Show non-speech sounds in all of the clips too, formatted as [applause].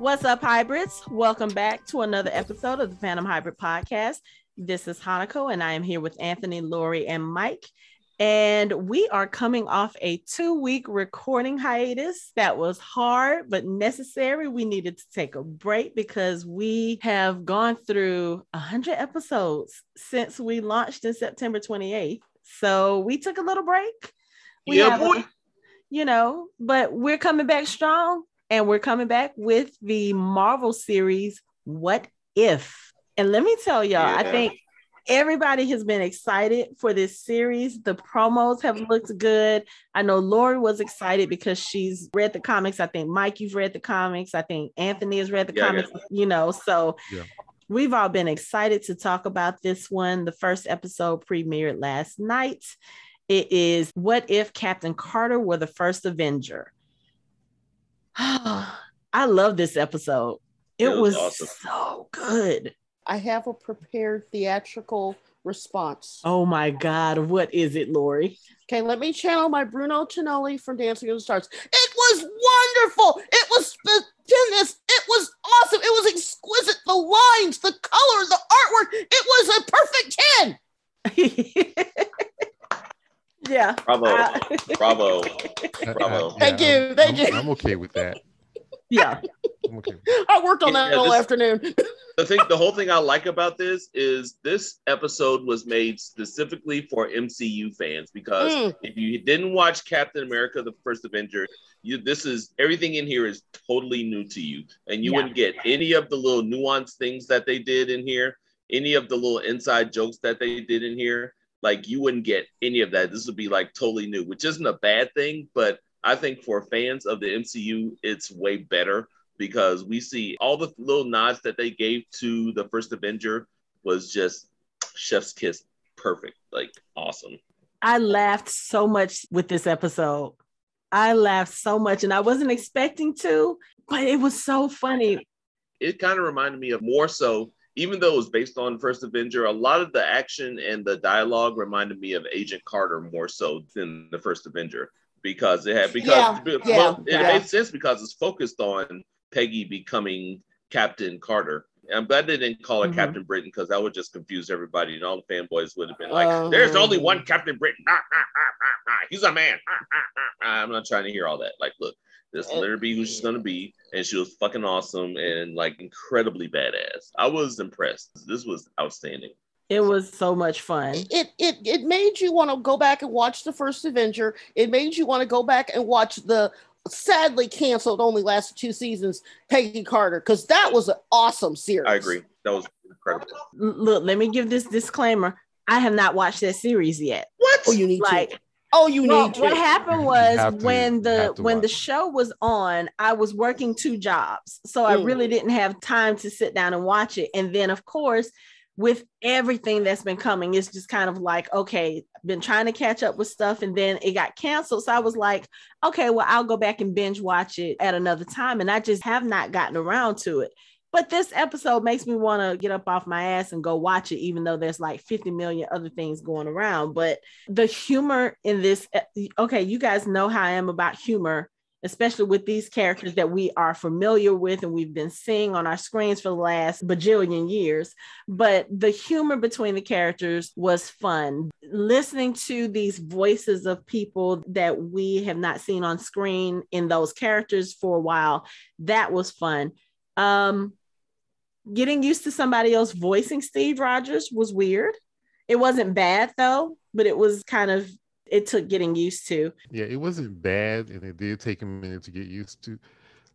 What's up, hybrids? Welcome back to another episode of the Phantom Hybrid Podcast. This is Hanako, and I am here with Anthony, Lori, and Mike. And we are coming off a two week recording hiatus that was hard but necessary. We needed to take a break because we have gone through 100 episodes since we launched in September 28th. So we took a little break. We Yeah, have a- boy. you know, but we're coming back strong and we're coming back with the Marvel series, What If? And let me tell y'all, I think everybody has been excited for this series. The promos have looked good. I know Lori was excited because she's read the comics. I think Mike, you've read the comics. I think Anthony has read the Yeah, comics, you know, so Yeah. we've all been excited to talk about this one. The first episode premiered last night. It is What If Captain Carter were the first Avenger? [gasps] I love this episode. It, It was, was awesome. so good. I have a prepared theatrical response. Oh my God. What is it, Lori? Okay, let me channel my Bruno Tonioli from Dancing with the Stars. It was wonderful. It was stupendous. It was awesome. It was exquisite. The lines, the color, the artwork. It was a perfect 10. [laughs] yeah. Bravo. I- Bravo. I- [laughs] Bravo. I- Thank I'm- you, thank I'm- you. I'm okay with that. yeah. I'm okay. With. I worked on that Yeah, all this- afternoon. The thing, the whole thing I like about this is this episode was made specifically for MCU fans because Mm. if you didn't watch Captain America: The First Avenger, you this is everything in here is totally new to you, and you Yeah. wouldn't get any of the little nuanced things that they did in here, any of the little inside jokes that they did in here. Like you wouldn't get any of that. This would be like totally new, which isn't a bad thing, but I think for fans of the MCU, it's way better because we see all the little nods that they gave to the first Avenger was just chef's kiss, perfect, like awesome. I laughed so much with this episode. I laughed so much and I wasn't expecting to, but it was so funny. It kind of reminded me of more so, even though it was based on First Avenger, a lot of the action and the dialogue reminded me of Agent Carter more so than the First Avenger because it had because Yeah, yeah, it yeah. made sense because it's focused on Peggy becoming Captain Carter. I'm glad they didn't call her Mhm. Captain Britain because that would just confuse everybody, and all the fanboys would have been like, Oh. "There's only one Captain Britain. Ah, ah, ah. He's [laughs] a man." I'm not trying to hear all that. Like, look, just let her be who she's gonna be, and she was fucking awesome and like incredibly badass. I was impressed. This was outstanding. It was so much fun. It it it made you want to go back and watch the first Avenger. It made you want to go back and watch the sadly canceled, only lasted two seasons, Peggy Carter, because that was an awesome series. I agree. That was incredible. Look, let me give this disclaimer. I have not watched that series yet. What? Oh, you need Like, to. Oh, you well, need to. what happened was have to- when the have to when the show was on, I was working two jobs, so I Mm. really didn't have time to sit down and watch it. And then, of course, with everything that's been coming, it's just kind of like, okay, been trying to catch up with stuff, and then it got canceled. So I was like, okay, well, I'll go back and binge watch it at another time, and I just have not gotten around to it. But this episode makes me want to get up off my ass and go watch it, even though there's like 50 million other things going around. But the humor in this, okay, you guys know how I am about humor, especially with these characters that we are familiar with and we've been seeing on our screens for the last bajillion years. But the humor between the characters was fun. Listening to these voices of people that we have not seen on screen in those characters for a while, that was fun. Um, getting used to somebody else voicing Steve Rogers was weird. It wasn't bad though, but it was kind of it took getting used to. Yeah, it wasn't bad, and it did take a minute to get used to.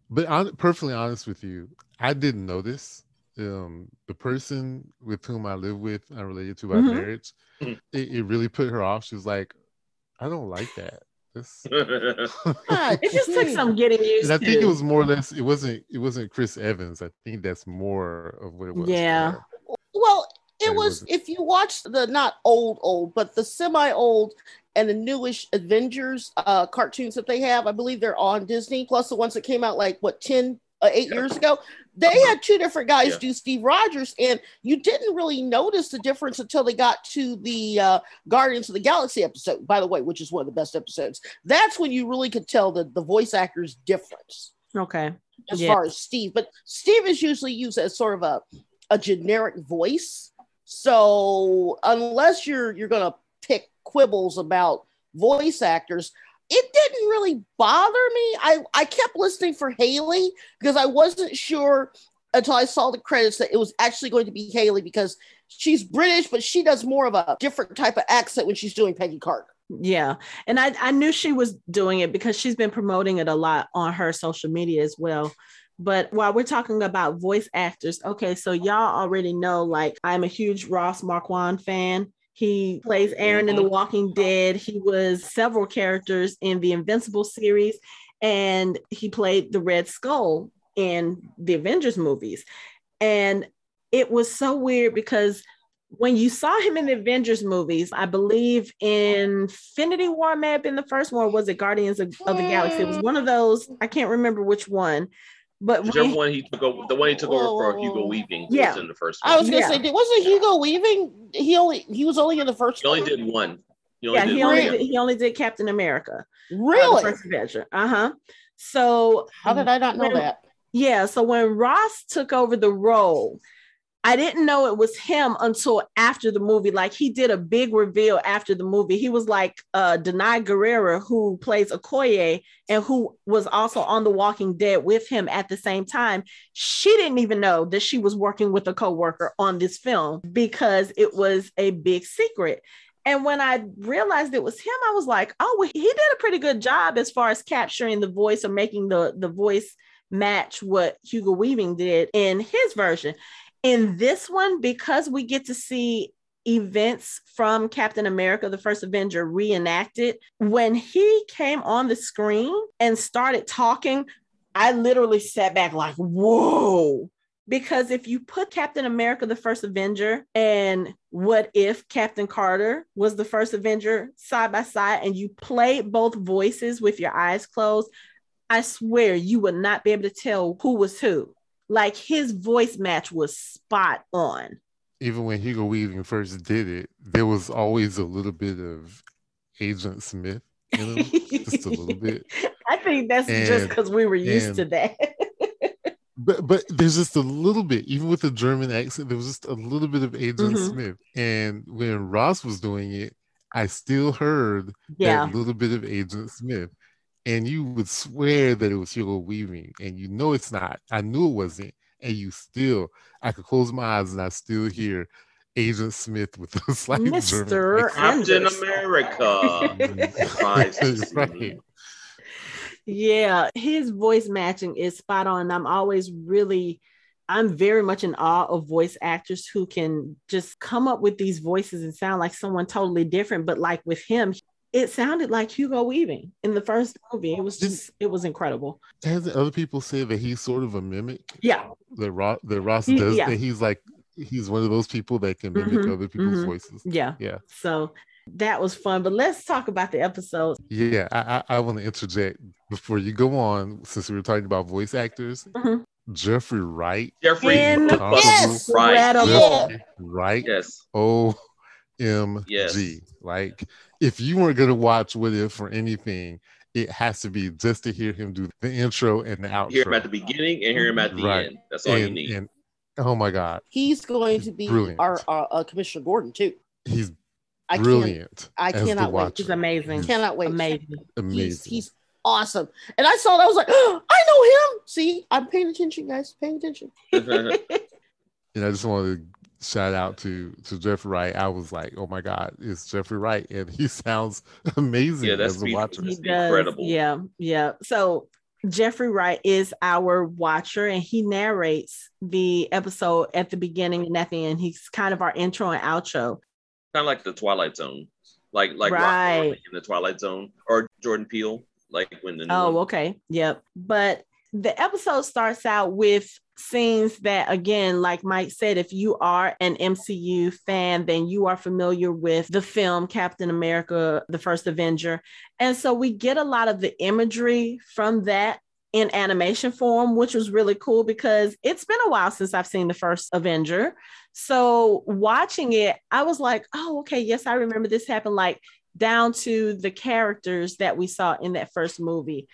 But I'm perfectly honest with you, I didn't know this. Um, the person with whom I live with, I'm related to by Mhm. marriage, Mhm. it, it really put her off. She was like, "I don't like that." This, [laughs] God, It just took some getting used and I to. think it was more or less. It wasn't. It wasn't Chris Evans. I think that's more of what it was. Yeah. her. Well, it It was was- if you watch the not old old, but the semi old and the newish Avengers uh cartoons that they have, I believe they're on Disney, plus the ones that came out like what 10 uh, 8 Yeah. years ago. They had two different guys Yeah. do Steve Rogers and you didn't really notice the difference until they got to the uh Guardians of the Galaxy episode, by the way, which is one of the best episodes. That's when you really could tell the the voice actors difference. Okay. as Yeah. far as Steve, but Steve is usually used as sort of a, a generic voice. So unless you're you're gonna pick quibbles about voice actors, it didn't really bother me. I, I kept listening for Hayley because I wasn't sure until I saw the credits that it was actually going to be Hayley because she's British, but she does more of a different type of accent when she's doing Peggy Carter. Yeah. And I, I knew she was doing it because she's been promoting it a lot on her social media as well. But while we're talking about voice actors, okay, so y'all already know like I'm a huge Ross Marquand fan. He plays Aaron in The Walking Dead. He was several characters in the Invincible series, and he played the Red Skull in the Avengers movies. And it was so weird because when you saw him in the Avengers movies, I believe Infinity War may have been the first one, was it Guardians of, of the Galaxy? It was one of those. I can't remember which one, but when- Whichever one he took over, the one he took over for Hugo Weaving Yeah. was in the first I was gonna Yeah. say, did- wasn't Hugo Weaving? He only he was only in the first. He only one? did one. He only yeah, did he only did, he only did Captain America, uh, the Really? first Avenger. Uh huh. So How did I not know when- that? Yeah, so when Ross took over the role, I didn't know it was him until after the movie. Like he did a big reveal after the movie. He was like uh Danai Gurira, who plays Okoye and who was also on The Walking Dead with him at the same time. She didn't even know that she was working with a co-worker on this film because it was a big secret. And when I realized it was him, I was like, oh, well, he did a pretty good job as far as capturing the voice or making the, the voice match what Hugo Weaving did in his version. In this one, because we get to see events from Captain America, the first Avenger, reenacted, when he came on the screen and started talking, I literally sat back like, whoa. Because if you put Captain America, the first Avenger, and what if Captain Carter was the first Avenger side by side, and you played both voices with your eyes closed, I swear you would not be able to tell who was who. Like his voice match was spot on. Even when Hugo Weaving first did it, there was always a little bit of Agent Smith in him, just a little bit. [laughs] I think that's just because we were used and- to that. [laughs] But but there's just a little bit, even with the German accent, there was just a little bit of Agent Mhm. Smith. And when Ross was doing it, I still heard yeah. that little bit of Agent Smith. And you would swear that it was Hugo Weaving, and you know it's not. I knew it wasn't. And you still, I could close my eyes and I still hear Agent Smith with a [laughs] slight Mr. German accent. Captain America. [laughs] Right. Yeah, his voice matching is spot on. I'm always really, I'm very much in awe of voice actors who can just come up with these voices and sound like someone totally different. But like with him, it sounded like Hugo Weaving in the first movie. It was just, it was incredible. Hasn't other people said that he's sort of a mimic? Yeah, That Ross, that Ross He- does yeah. that. He's like, he's one of those people that can mimic Mhm, other people's mhm. voices. yeah. Yeah. So that was fun. But let's talk about the episode. Yeah, I, I, I want to interject before you go on, since we were talking about voice actors. Mhm. Jeffrey Wright, Jeffrey In- Incredible. Yes! Right. Wright, Yes. O M G. Yes. Like, if you weren't gonna watch What If for anything, it has to be just to hear him do the intro and the outro. Hear him at the beginning and hear him at the Right. end. That's all you need. and oh my God, He's going to be Brilliant. our uh, uh, Commissioner Gordon too. he's I can't, brilliant. I cannot wait. watcher. He's amazing. cannot wait. Amazing. Amazing. He's, he's awesome. And I saw that I was like, oh, [gasps] I know him. See, I'm paying attention, guys. Paying attention. [laughs] and I just wanted to shout out to to Jeffrey Wright. I was like, oh my God, it's Jeffrey Wright, [laughs] and he sounds amazing Yeah, that's as a watcher. he does. incredible. Yeah, yeah. So Jeffrey Wright is our watcher, and he narrates the episode at the beginning and at the end. He's kind of our intro and outro. kind of like the Twilight Zone, like like Right. In the Twilight Zone, or Jordan Peele, like when the new Oh, one- okay. Yep. But the episode starts out with scenes that, again, like Mike said, if you are an MCU fan, then you are familiar with the film Captain America, the first Avenger. And so we get a lot of the imagery from that in animation form, which was really cool because it's been a while since I've seen the first Avenger. So watching it, I was like, oh, okay, yes, I remember this happened, like down to the characters that we saw in that first movie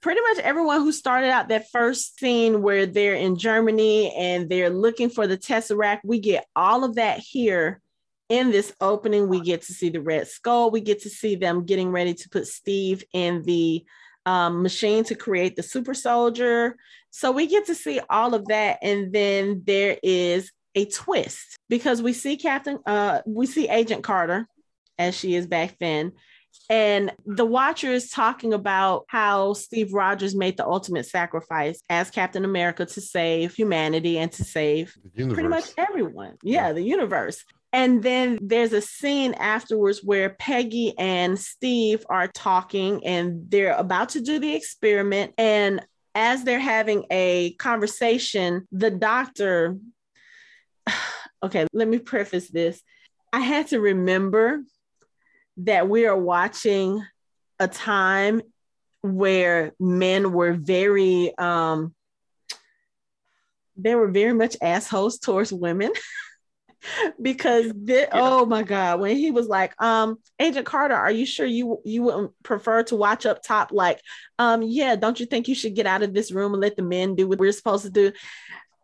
pretty much everyone who started out that first scene where they're in Germany and they're looking for the Tesseract, we get all of that here in this opening. We get to see the Red Skull. We get to see them getting ready to put Steve in the um, machine to create the super soldier. So we get to see all of that. And then there is a twist because we see Captain, uh, we see Agent Carter as she is back then. And the Watcher is talking about how Steve Rogers made the ultimate sacrifice as Captain America to save humanity and to save pretty much everyone. Yeah, the universe. And then there's a scene afterwards where Peggy and Steve are talking and they're about to do the experiment. And as they're having a conversation, the doctor, [sighs] okay, let me preface this. I had to remember that we are watching a time where men were very um they were very much assholes towards women. [laughs] Because yeah. oh my god when he was like um agent carter are you sure you you wouldn't prefer to watch up top? Like um yeah don't you think you should get out of this room and let the men do what we're supposed to do?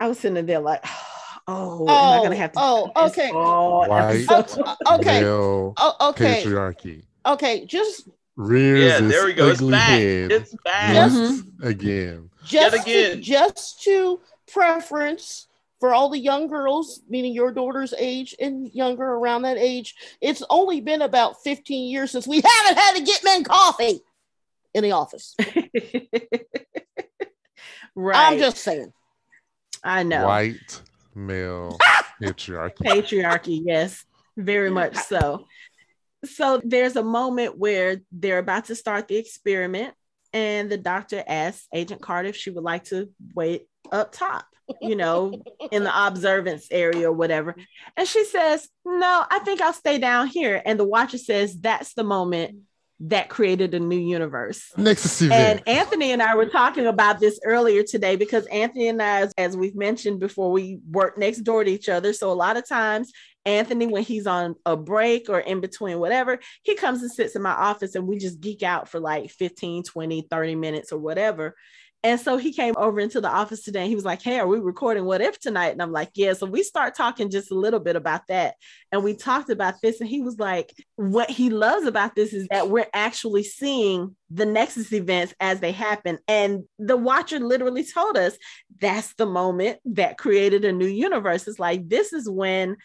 I was sitting there like [sighs] oh, oh am I gonna oh, have to oh okay White, okay oh, okay patriarchy okay just rears yeah there we go it's back head it's back just again just Yet again. To, just to preference for all the young girls, meaning your daughter's age and younger around that age, it's only been about 15 years since we haven't had to get men coffee in the office. [laughs] right. I'm just saying. I know. White male patriarchy. Patriarchy, yes, very much so. So there's a moment where they're about to start the experiment, and the doctor asks Agent Carter if she would like to wait up top you know, in the observance area or whatever. And she says, No, I think I'll stay down here. And the watcher says, That's the moment that created a new universe. Next And Anthony and I were talking about this earlier today because Anthony and I, as we've mentioned before, we work next door to each other. So a lot of times, Anthony, when he's on a break or in between whatever, he comes and sits in my office and we just geek out for like 15, 20, 30 minutes or whatever. And so he came over into the office today and he was like, Hey, are we recording What If tonight? And I'm like, Yeah. So we start talking just a little bit about that. And we talked about this. And he was like, What he loves about this is that we're actually seeing the Nexus events as they happen. And the watcher literally told us that's the moment that created a new universe. It's like, this is when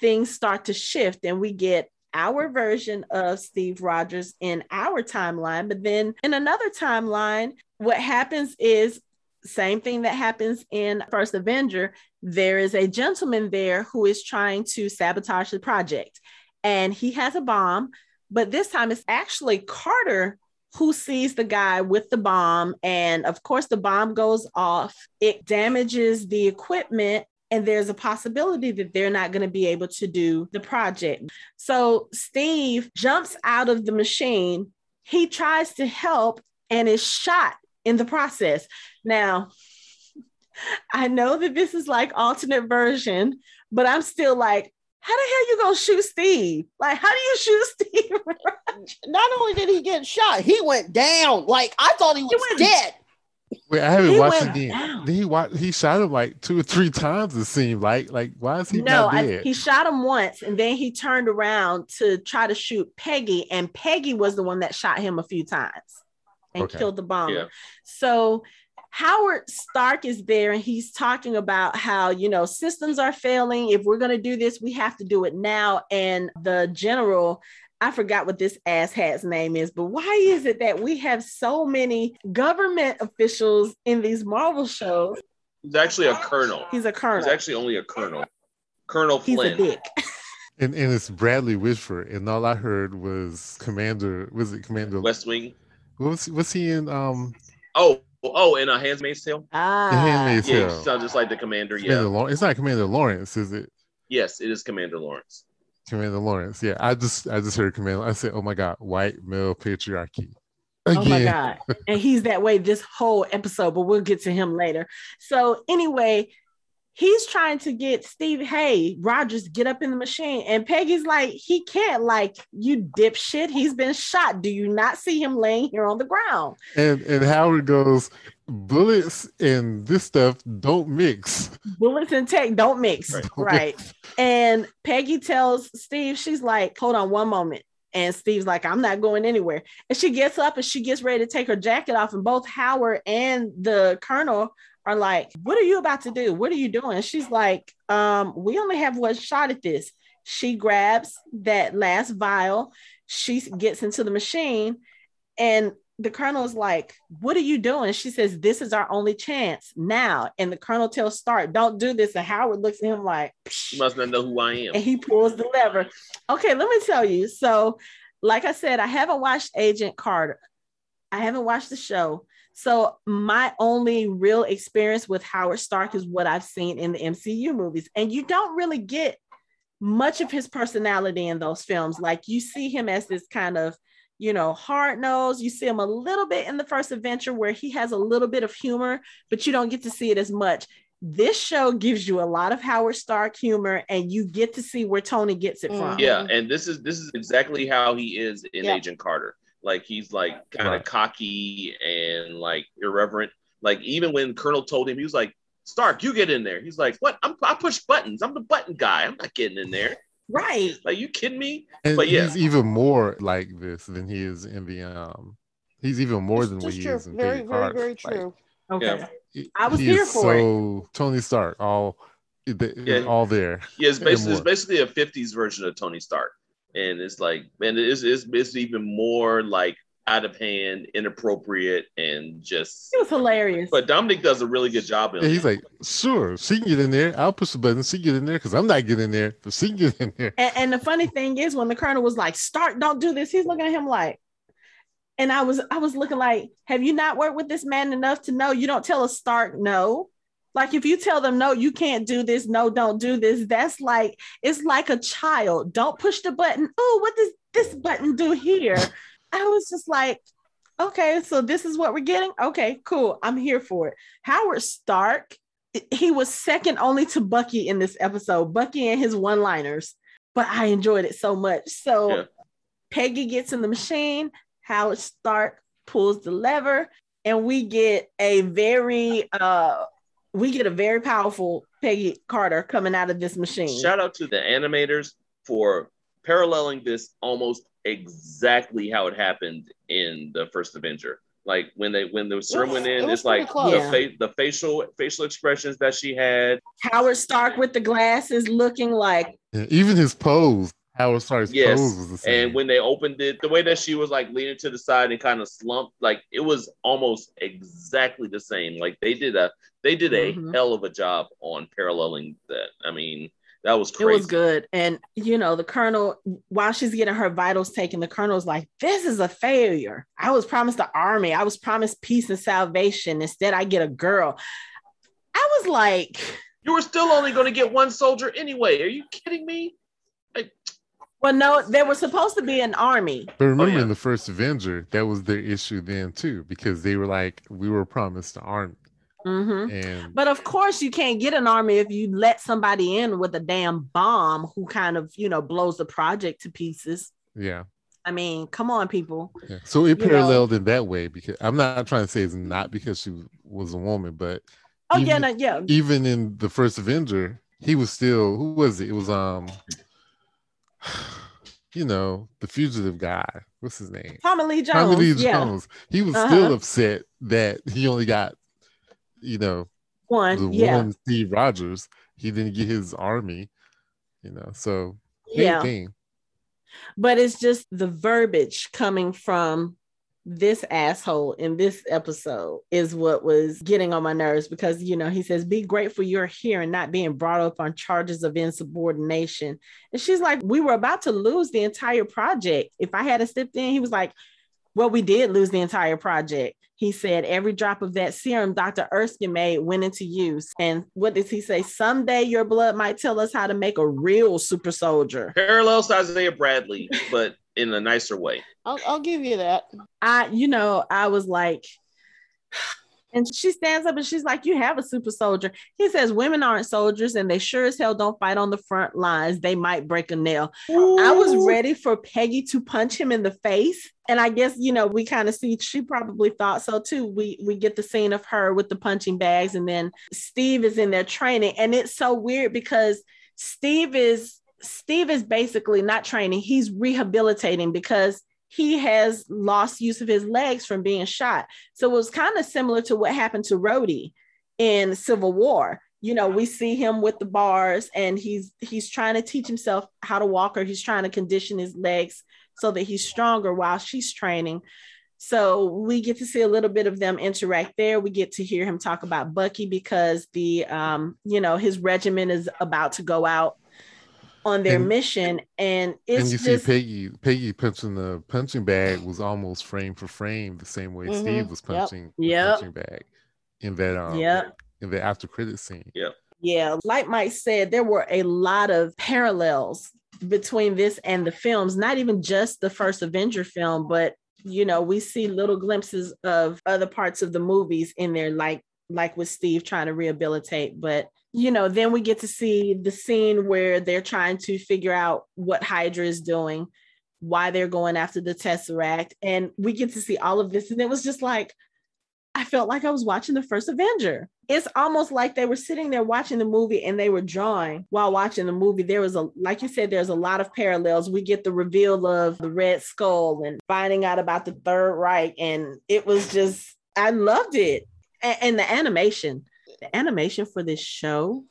things start to shift and we get our version of Steve Rogers in our timeline. But then in another timeline, what happens is same thing that happens in First Avenger. There is a gentleman there who is trying to sabotage the project, and he has a bomb. But this time it's actually Carter who sees the guy with the bomb. And of course, the bomb goes off, it damages the equipment and there's a possibility that they're not going to be able to do the project. So Steve jumps out of the machine. He tries to help and is shot in the process. Now, I know that this is like alternate version, but I'm still like, how the hell you gonna shoot Steve? Like, how do you shoot [laughs] Steve? Not only did he get shot, he went down. Like I thought he was he dead. Wait, I haven't he watched it again. Then he watched, he shot him like two or three times. It seemed like like why is he no? Not dead? I, he shot him once, and then he turned around to try to shoot Peggy, and Peggy was the one that shot him a few times and okay. killed the bomber. Yeah. So Howard Stark is there, and he's talking about how you know systems are failing. If we're going to do this, we have to do it now. And the general I forgot what this asshat's name is, but why is it that we have so many government officials in these Marvel shows? He's actually a colonel. He's a colonel. He's actually only a colonel. Colonel He's Flynn. a dick. [laughs] and, and it's Bradley Whitford, and all I heard was Commander. Was it Commander West Wing? What was was he in? Um. Oh, oh, in a Handmaid's Tale. Ah, Handmaid's yeah, Tale. sounds just like the commander. Commander yeah, Lawrence. It's not Commander Lawrence, is it? Yes, it is Commander Lawrence. Commander Lawrence. Yeah, I just I just heard Commander. I said, "Oh my God, white male patriarchy." Again. Oh my God, [laughs] and he's that way this whole episode, but we'll get to him later. So anyway, he's trying to get Steve, hey, Rogers, get up in the machine. And Peggy's like, he can't, like, you dipshit. He's been shot. Do you not see him laying here on the ground? And and Howard goes, bullets and this stuff don't mix. Bullets and tech don't mix. Right. Right. And Peggy tells Steve, she's like, hold on one moment. And Steve's like, I'm not going anywhere. And she gets up and she gets ready to take her jacket off. And both Howard and the colonel are like, What are you about to do? What are you doing? She's like, um, We only have one shot at this. She grabs that last vial, she gets into the machine, and the colonel is like, What are you doing? She says, This is our only chance now. And the colonel tells Stark, Don't do this. And Howard looks at him like. You must not know who I am. and he pulls the lever. Okay, let me tell you. So, like I said, I haven't watched Agent Carter. I haven't watched the show. So, my only real experience with Howard Stark is what I've seen in the MCU movies. And you don't really get much of his personality in those films. Like, you see him as this kind of you know, hard nosed. You see him a little bit in the first adventure where he has a little bit of humor, but you don't get to see it as much. This show gives you a lot of Howard Stark humor, and you get to see where Tony gets it from. Yeah, and this is this is exactly how he is in Yeah. Agent Carter. Like he's like kind of Right. cocky and like irreverent. Like even when Colonel told him, he was like, "Stark, you get in there." He's like, "What? I'm I push buttons. I'm the button guy. I'm not getting in there." Right. Like you kidding me? And But yeah. he's even more like this than he is in the um he's even more than what It's he true. is in Very, Peggy very, Carter. very Like, true. Okay. Yeah. I was he here is for it. so Tony Stark, all the- Yeah. all there. [laughs] Yeah, it's basically it's basically a '50s version of Tony Stark, and it's like, man, it is it's, it's even more like out of hand, inappropriate, and just. It was hilarious. But Dominic does a really good job. In And he's like, sure, she can get in there. I'll push the button. She can get in there because I'm not getting in there, but she can get in there. And, and the funny thing is, when the colonel was like, "Stark, don't do this," he's looking at him like, and I was, I was looking like, "Have you not worked with this man enough to know you don't tell a Stark no?" Like if you tell them no, you can't do this. No, don't do this. That's like it's like a child. Don't push the button. Oh, what does this button do here? [laughs] I was just like, okay, so this is what we're getting. Okay, cool. I'm here for it. Howard Stark, he was second only to Bucky in this episode. Bucky and his one-liners, but I enjoyed it so much. So Yeah. Peggy gets in the machine. Howard Stark pulls the lever, and we get a very uh we get a very powerful Peggy Carter coming out of this machine. Shout out to the animators for paralleling this almost exactly how it happened in the first Avenger. Like when they when the serum went in, was it's like pretty the close. fa- the facial facial expressions that she had. Howard Stark with the glasses looking like Yeah, even his pose, Howard Stark's Yes, pose was the same. And when they opened it, the way that she was like leaning to the side and kind of slumped, like it was almost exactly the same. Like they did a they did a Mhm. hell of a job on paralleling that. I mean, that was crazy. it was good. And you know, the colonel, while she's getting her vitals taken, the colonel's like, This is a failure. I was promised the army, I was promised peace and salvation. Instead, I get a girl. I was like, You were still only going to get one soldier anyway. Are you kidding me? Well, no, there was supposed to be an army. but remember yeah. in the first Avenger, that was their issue then too, because they were like, we were promised an army. Mm-hmm. And But of course, you can't get an army if you let somebody in with a damn bomb who kind of, you know, blows the project to pieces. yeah. I mean, come on, people. Yeah. So it You know- paralleled in that way because I'm not trying to say it's not because she was a woman, but Oh yeah, Even- no, yeah. even in the first Avenger, he was still who was it? It was um [sighs] you know, the fugitive guy. What's his name? Tommy Lee Jones. Tommy Lee yeah, Jones. He was Uh-huh. still upset that he only got, you know, one. Yeah, one Steve Rogers. He didn't get his army, you know. So yeah. thing. But it's just the verbiage coming from this asshole in this episode is what was getting on my nerves because you know he says be grateful you're here and not being brought up on charges of insubordination. And she's like we were about to lose the entire project. If i had stepped in he was like well we did lose the entire project. He said every drop of that serum dr erskine made went into use. And what does he say? Someday your blood might tell us how to make a real super soldier. Parallels to Isaiah Bradley, but in a nicer way. I'll, I'll give you that. I, you know, I was like, And she stands up and she's like, You have a super soldier. He says, Women aren't soldiers and they sure as hell don't fight on the front lines. They might break a nail. I was ready for Peggy to punch him in the face. And I guess, you know, we kind of see she probably thought so too. We we get the scene of her with the punching bags, and then Steve is in there training. And it's so weird because Steve is Steve is basically not training, he's rehabilitating because he has lost use of his legs from being shot. So it was kind of similar to what happened to Rhodey in Civil War. You know, we see him with the bars and he's he's trying to teach himself how to walk or he's trying to condition his legs so that he's stronger while she's training. So we get to see a little bit of them interact there. We get to hear him talk about Bucky because the um, you know, his regiment is about to go out on their And- mission and it's and you just see Peggy Peggy punching the punching bag [sighs] was almost frame for frame the same way Mhm. Steve was Yep. punching the Yep. punching bag in that um Yep. in the after credit scene. Yeah, yeah like mike said there were a lot of parallels between this and the films not even just the first avenger film but you know we see little glimpses of other parts of the movies in there like like with steve trying to rehabilitate but you know then we get to see the scene where they're trying to figure out what hydra is doing why they're going after the tesseract and we get to see all of this and it was just like I felt like I was watching the first Avenger. It's almost like they were sitting there watching the movie and they were drawing while watching the movie. There was a, like you said, there's a lot of parallels. We get the reveal of the Red Skull and finding out about the Third Reich. And it was just, I loved it. A- And, the animation, the animation for this show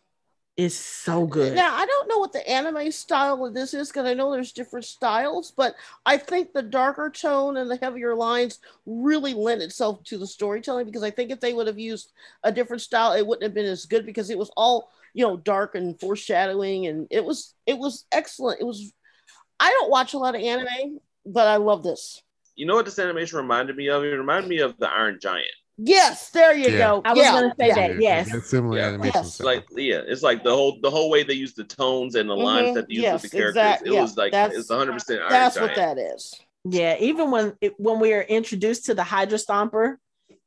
is so good. Now I don't know what the anime style of this is because I know there's different styles, but I think the darker tone and the heavier lines really lent itself to the storytelling because I think if they would have used a different style, it wouldn't have been as good because it was all you know dark and foreshadowing and it was it was excellent. It was I don't watch a lot of anime, but I love this. You know what this animation reminded me of? It reminded me of the Iron Giant. Yes, there you Yeah. go. I was yeah, gonna say yeah. that. yes. that's similar Yeah. animation. Yes. It's like yeah, it's like the whole the whole way they use the tones and the lines Mhm. that they use Yes, with the characters. exact- it yeah, was like that's- it's 100 percent That's Giant. what that is. Yeah, even when it, when we are introduced to the Hydra Stomper,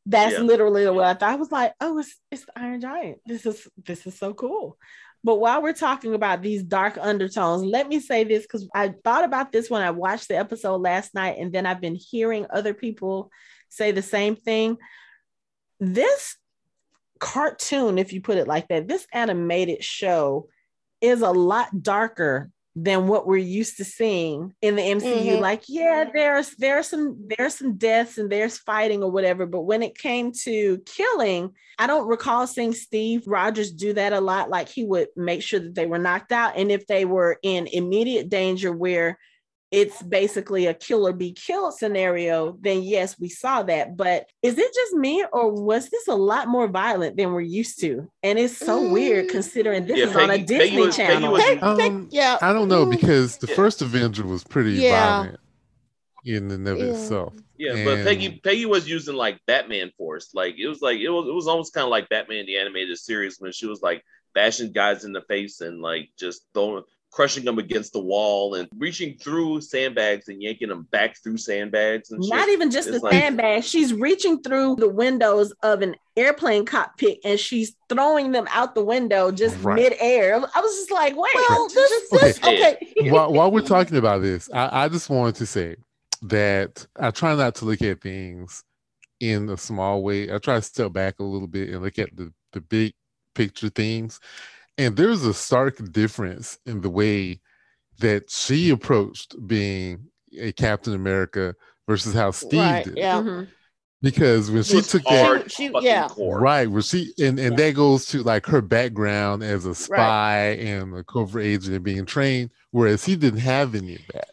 that's Yeah. literally what I thought. I was like, oh, it's it's the Iron Giant. This is this is so cool. But while we're talking about these dark undertones, let me say this because I thought about this when I watched the episode last night, and then I've been hearing other people say the same thing. This cartoon, if you put it like that, this animated show is a lot darker than what we're used to seeing in the MCU. Mhm. Like, yeah, there's there's some there's some deaths and there's fighting or whatever, but when it came to killing, I don't recall seeing Steve Rogers do that a lot. Like he would make sure that they were knocked out, and if they were in immediate danger where it's basically a kill or be killed scenario, then yes, we saw that. But is it just me, or was this a lot more violent than we're used to? And it's so weird Mm. considering this Yeah, is on a Peggy- Peggy Disney was- Peggy channel. was- Pick- [laughs] pick- Um, yeah. I don't know Mm. because the Yeah. first Avenger was pretty Yeah. violent in and of Yeah. itself. Yeah, but Peggy Peggy was using like Batman Force. Like it was like it was it was almost kind of like Batman the animated series when she was like bashing guys in the face and like just throwing crushing them against the wall and reaching through sandbags and yanking them back through sandbags and shit. Not even just It's the like- sandbag. She's reaching through the windows of an airplane cockpit and she's throwing them out the window just Right. midair. I was just like, wait. Well, this, just- this, Okay. okay. [laughs] while, while we're talking about this, I, I just wanted to say that I try not to look at things in a small way. I try to step back a little bit and look at the, the big picture things. And there's a stark difference in the way that she approached being a Captain America versus how Steve Right, did. yeah. Mhm. Because when It she was took that hard She- fucking yeah. core. Right, where she and, and that goes to like her background as a spy and a covert agent and being trained, whereas he didn't have any of that.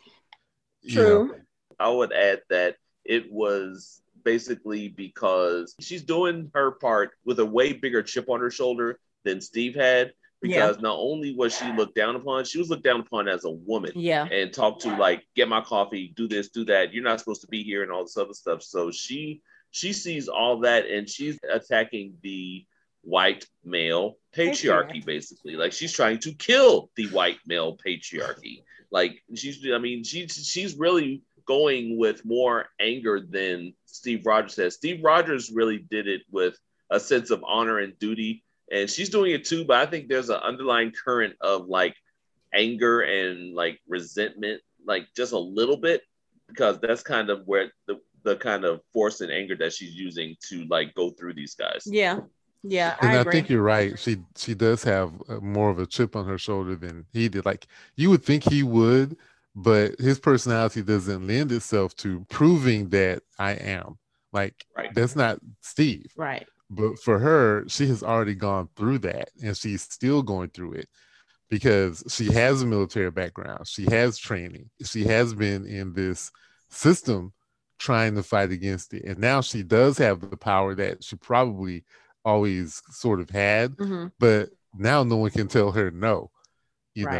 you know? True. I would add that it was basically because she's doing her part with a way bigger chip on her shoulder than Steve had. Yeah. Because not only was she looked down upon, she was looked down upon as a woman Yeah. and talked to like, get my coffee, do this, do that. You're not supposed to be here and all this other stuff. So she she sees all that and she's attacking the white male patriarchy, basically. Like she's trying to kill the white male patriarchy. Like she's I mean, she she's really going with more anger than Steve Rogers has. Steve Rogers really did it with a sense of honor and duty, and she's doing it too. But I think there's an underlying current of like anger and like resentment, like just a little bit, because that's kind of where the the kind of force and anger that she's using to like go through these guys. Yeah. Yeah, and I I, think you're right. She she does have uh, more of a chip on her shoulder than he did. Like you would think he would, but his personality doesn't lend itself to proving that I am. Like Right. that's not Steve. right. But for her, she has already gone through that, and she's still going through it because she has a military background. She has training. She has been in this system trying to fight against it, and now she does have the power that she probably always sort of had Mhm. but now no one can tell her no you know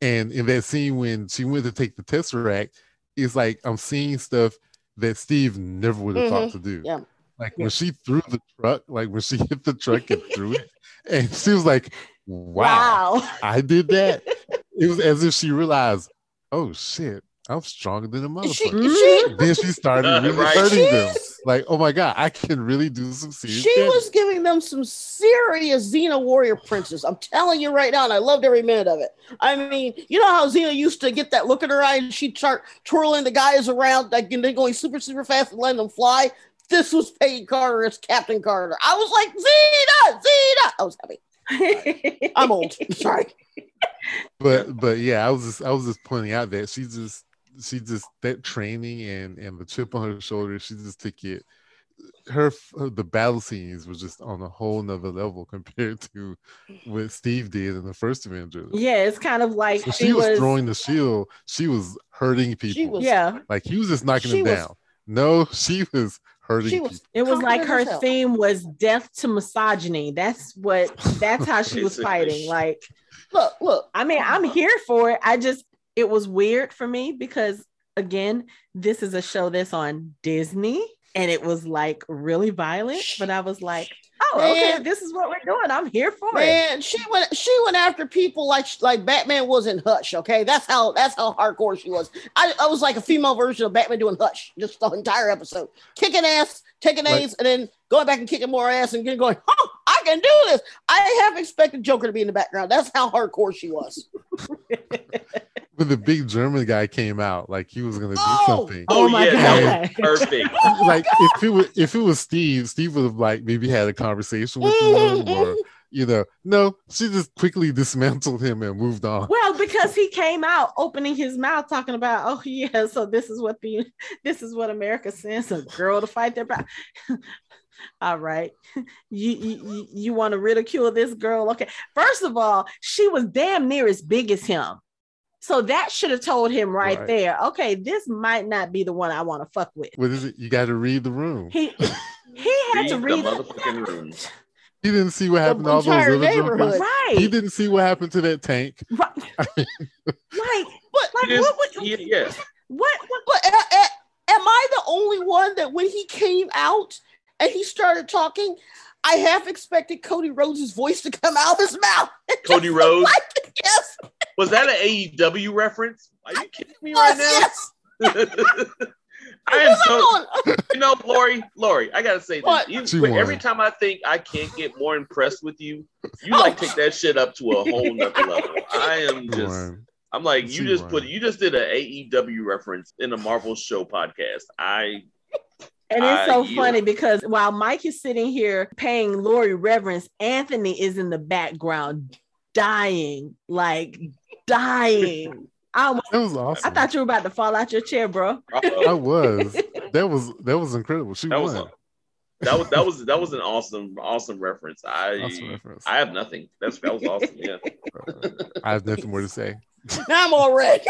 and in that scene when she went to take the tesseract it's like i'm seeing stuff that steve never would have thought to do Yeah. Like Yeah. when she threw the truck like when she [laughs] hit the truck and [laughs] threw it and she was like wow, Wow. i did that [laughs] it was as if she realized oh shit i'm stronger than a And she, motherfucker she, then she started really Right. hurting them like oh my god i can really do some serious she damage. was giving them some serious Xena warrior princess. I'm telling you right now, and I loved every minute of it. I mean, you know how Xena used to get that look in her eye and she'd start twirling the guys around, like and then going super, super fast and letting them fly. This was Peggy Carter as Captain Carter. I was like, Xena, Xena. I was happy. [laughs] I'm old. Sorry. [laughs] but but yeah, I was just I was just pointing out that she just she just that training and and the chip on her shoulder, she just took it. Her, her the battle scenes was just on a whole nother level compared to what Steve did in the first Avengers. yeah, it's kind of like So she, she was was, throwing the shield. She was hurting people. was- yeah, like he was just knocking them was- down. No, she was hurting She was it was like her confident as hell. theme was death to misogyny. That's what [laughs] that's how she was fighting. Like, Look, look. I mean, I'm here for it. I just it was weird for me because again, this is a show that's on Disney and it was like really violent, but I was like, oh, okay, this is what we're doing. I'm here for it. Man, she went she went after people like like Batman was in Hush. Okay, that's how that's how hardcore she was. I, I was like a female version of Batman doing Hush, just the entire episode, kicking ass, taking Right. A's, and then going back and kicking more ass and then going, oh, I can do this. I have expected Joker to be in the background. That's how hardcore she was. [laughs] When the big German guy came out, like he was gonna do Oh! something. Oh, oh my yeah, god. perfect. [laughs] like if it was if it was Steve, Steve would have like maybe had a conversation with him or mm-hmm, mm-hmm. you know, no, she just quickly dismantled him and moved on. Well, because he came out opening his mouth talking about, oh [laughs] yeah, so this is what the this is what America sends a girl to fight their battle. [laughs] All right, you you you want to ridicule this girl? Okay, first of all, she was damn near as big as him, so that should have told him right, Right. there. Okay, this might not be the one I want to fuck with. What is it? You got to read the room. He he had to Read read the the- motherfucking room. He didn't see what happened to all those other neighborhood. right, He didn't see what happened to that tank. right, [laughs] [laughs] like But like He just- what would he- yeah. what what but a- a- am I the only one that when he came out and he started talking, I half expected Cody Rhodes' voice to come out of his mouth. [laughs] Cody Rhodes. Like, yes, Was that an AEW reference? Are you kidding me right yes, now? yes. [laughs] I am so going- [laughs] you know, Lori, Lori, I gotta say this. What? You- She won. every time I think I can't get more impressed with you, you oh. like take that shit up to a whole nother level. I am just One. I'm like, She you just won. put you just did an AEW reference in a Marvel show podcast. I And it's I so yield. funny because while Mike is sitting here paying Lori reverence, Anthony is in the background dying, like dying. [laughs] I, almost- That was awesome. I thought you were about to fall out your chair, bro. I was. [laughs] That was that was incredible. She That was won. that was that was that was an awesome awesome reference. I Awesome reference. I have nothing. That's that was awesome. Yeah, [laughs] I have nothing more to say. I'm all red.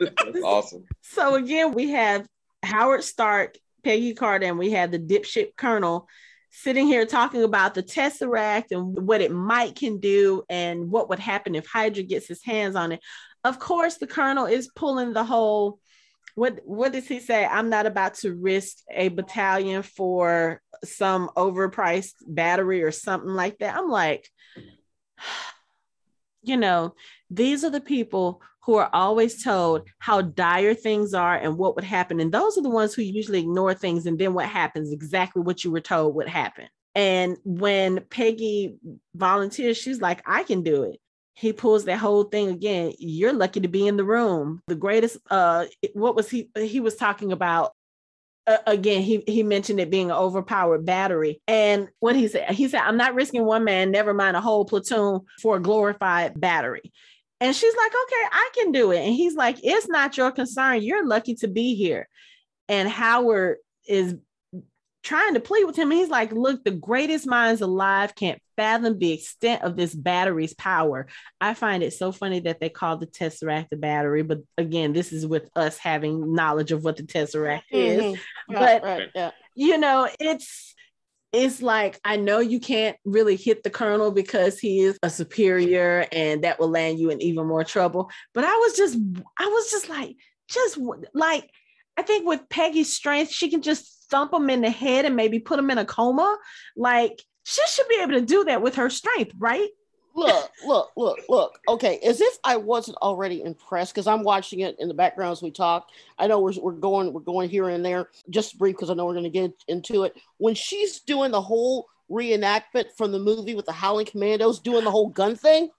that's awesome. So again, we have Howard Stark, Peggy Carter, and we have the dipshit Colonel sitting here talking about the Tesseract and what it might can do and what would happen if Hydra gets his hands on it. Of course, the Colonel is pulling the whole. What what does he say? I'm not about to risk a battalion for some overpriced battery or something like that. I'm like, [sighs] you know, these are the people who are always told how dire things are and what would happen. And those are the ones who usually ignore things. And then what happens exactly what you were told would happen. And when Peggy volunteers, she's like, I can do it. He pulls that whole thing again. You're lucky to be in the room. The greatest, uh, what was he? He was talking about uh, again, he he mentioned it being an overpowered battery. And what he said, he said, I'm not risking one man, never mind a whole platoon for a glorified battery. And she's like, okay, I can do it. And he's like, it's not your concern. You're lucky to be here. And Howard is trying to plead with him. And he's like, look, the greatest minds alive can't fathom the extent of this battery's power. I find it so funny that they call the Tesseract the battery. But again, this is with us having knowledge of what the Tesseract is. Mm-hmm. But, right, yeah. you know, it's, it's like I know you can't really hit the colonel because he is a superior and that will land you in even more trouble. But I was just, I was just like, just like, I think with Peggy's strength, she can just thump him in the head and maybe put him in a coma. Like, she should be able to do that with her strength, right? Look, look, look, look. Okay, as if I wasn't already impressed because I'm watching it in the background as we talk. I know we're, we're going we're going here and there. Just brief because I know we're going to get into it. When she's doing the whole reenactment from the movie with the Howling Commandos doing the whole gun thing,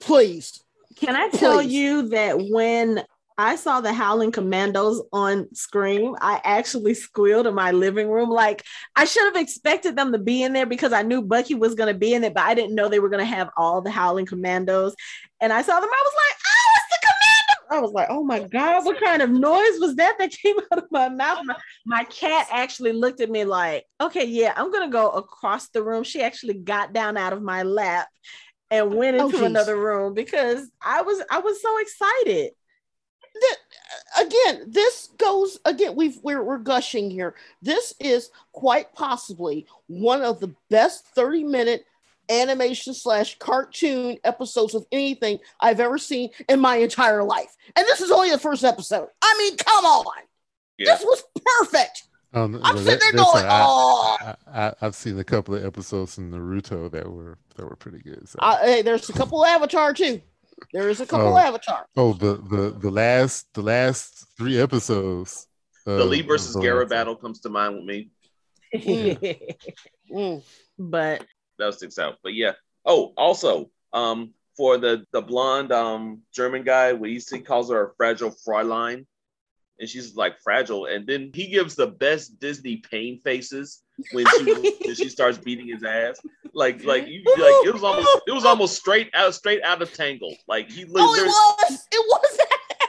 please. Can I tell Please. you that when I saw the Howling Commandos on Scream, I actually squealed in my living room. Like I should have expected them to be in there because I knew Bucky was going to be in it, but I didn't know they were going to have all the Howling Commandos. And I saw them, I was like, oh, it's the Commando. I was like, oh my God, what kind of noise was that that came [laughs] out of my mouth? My, my cat actually looked at me like, okay, yeah, I'm going to go across the room. She actually got down out of my lap and went Oh, into geez. another room because I was I was so excited. Th- again, this goes again. We've we're, we're gushing here. This is quite possibly one of the best 30 minute animation slash cartoon episodes of anything I've ever seen in my entire life. And this is only the first episode. I mean, come on. Yeah. This was perfect. Um, I'm well, sitting there going, all right. oh. I, I, I've seen a couple of episodes in Naruto that were that were pretty good. So. Uh, hey, there's a couple of Avatar too. There is a couple Oh. of Avatar. oh, the the the last the last three episodes. The of- Lee versus Naruto. Gaara battle comes to mind with me. [laughs] Mm. but That sticks out. But yeah. Oh, also, um, for the the blonde um German guy, where he he calls her a fragile Fräulein, and she's like fragile, and then he gives the best Disney pain faces when she when she starts beating his ass. Like like you like it was almost it was almost straight out straight out of Tangle. Like he Oh, it was. It was.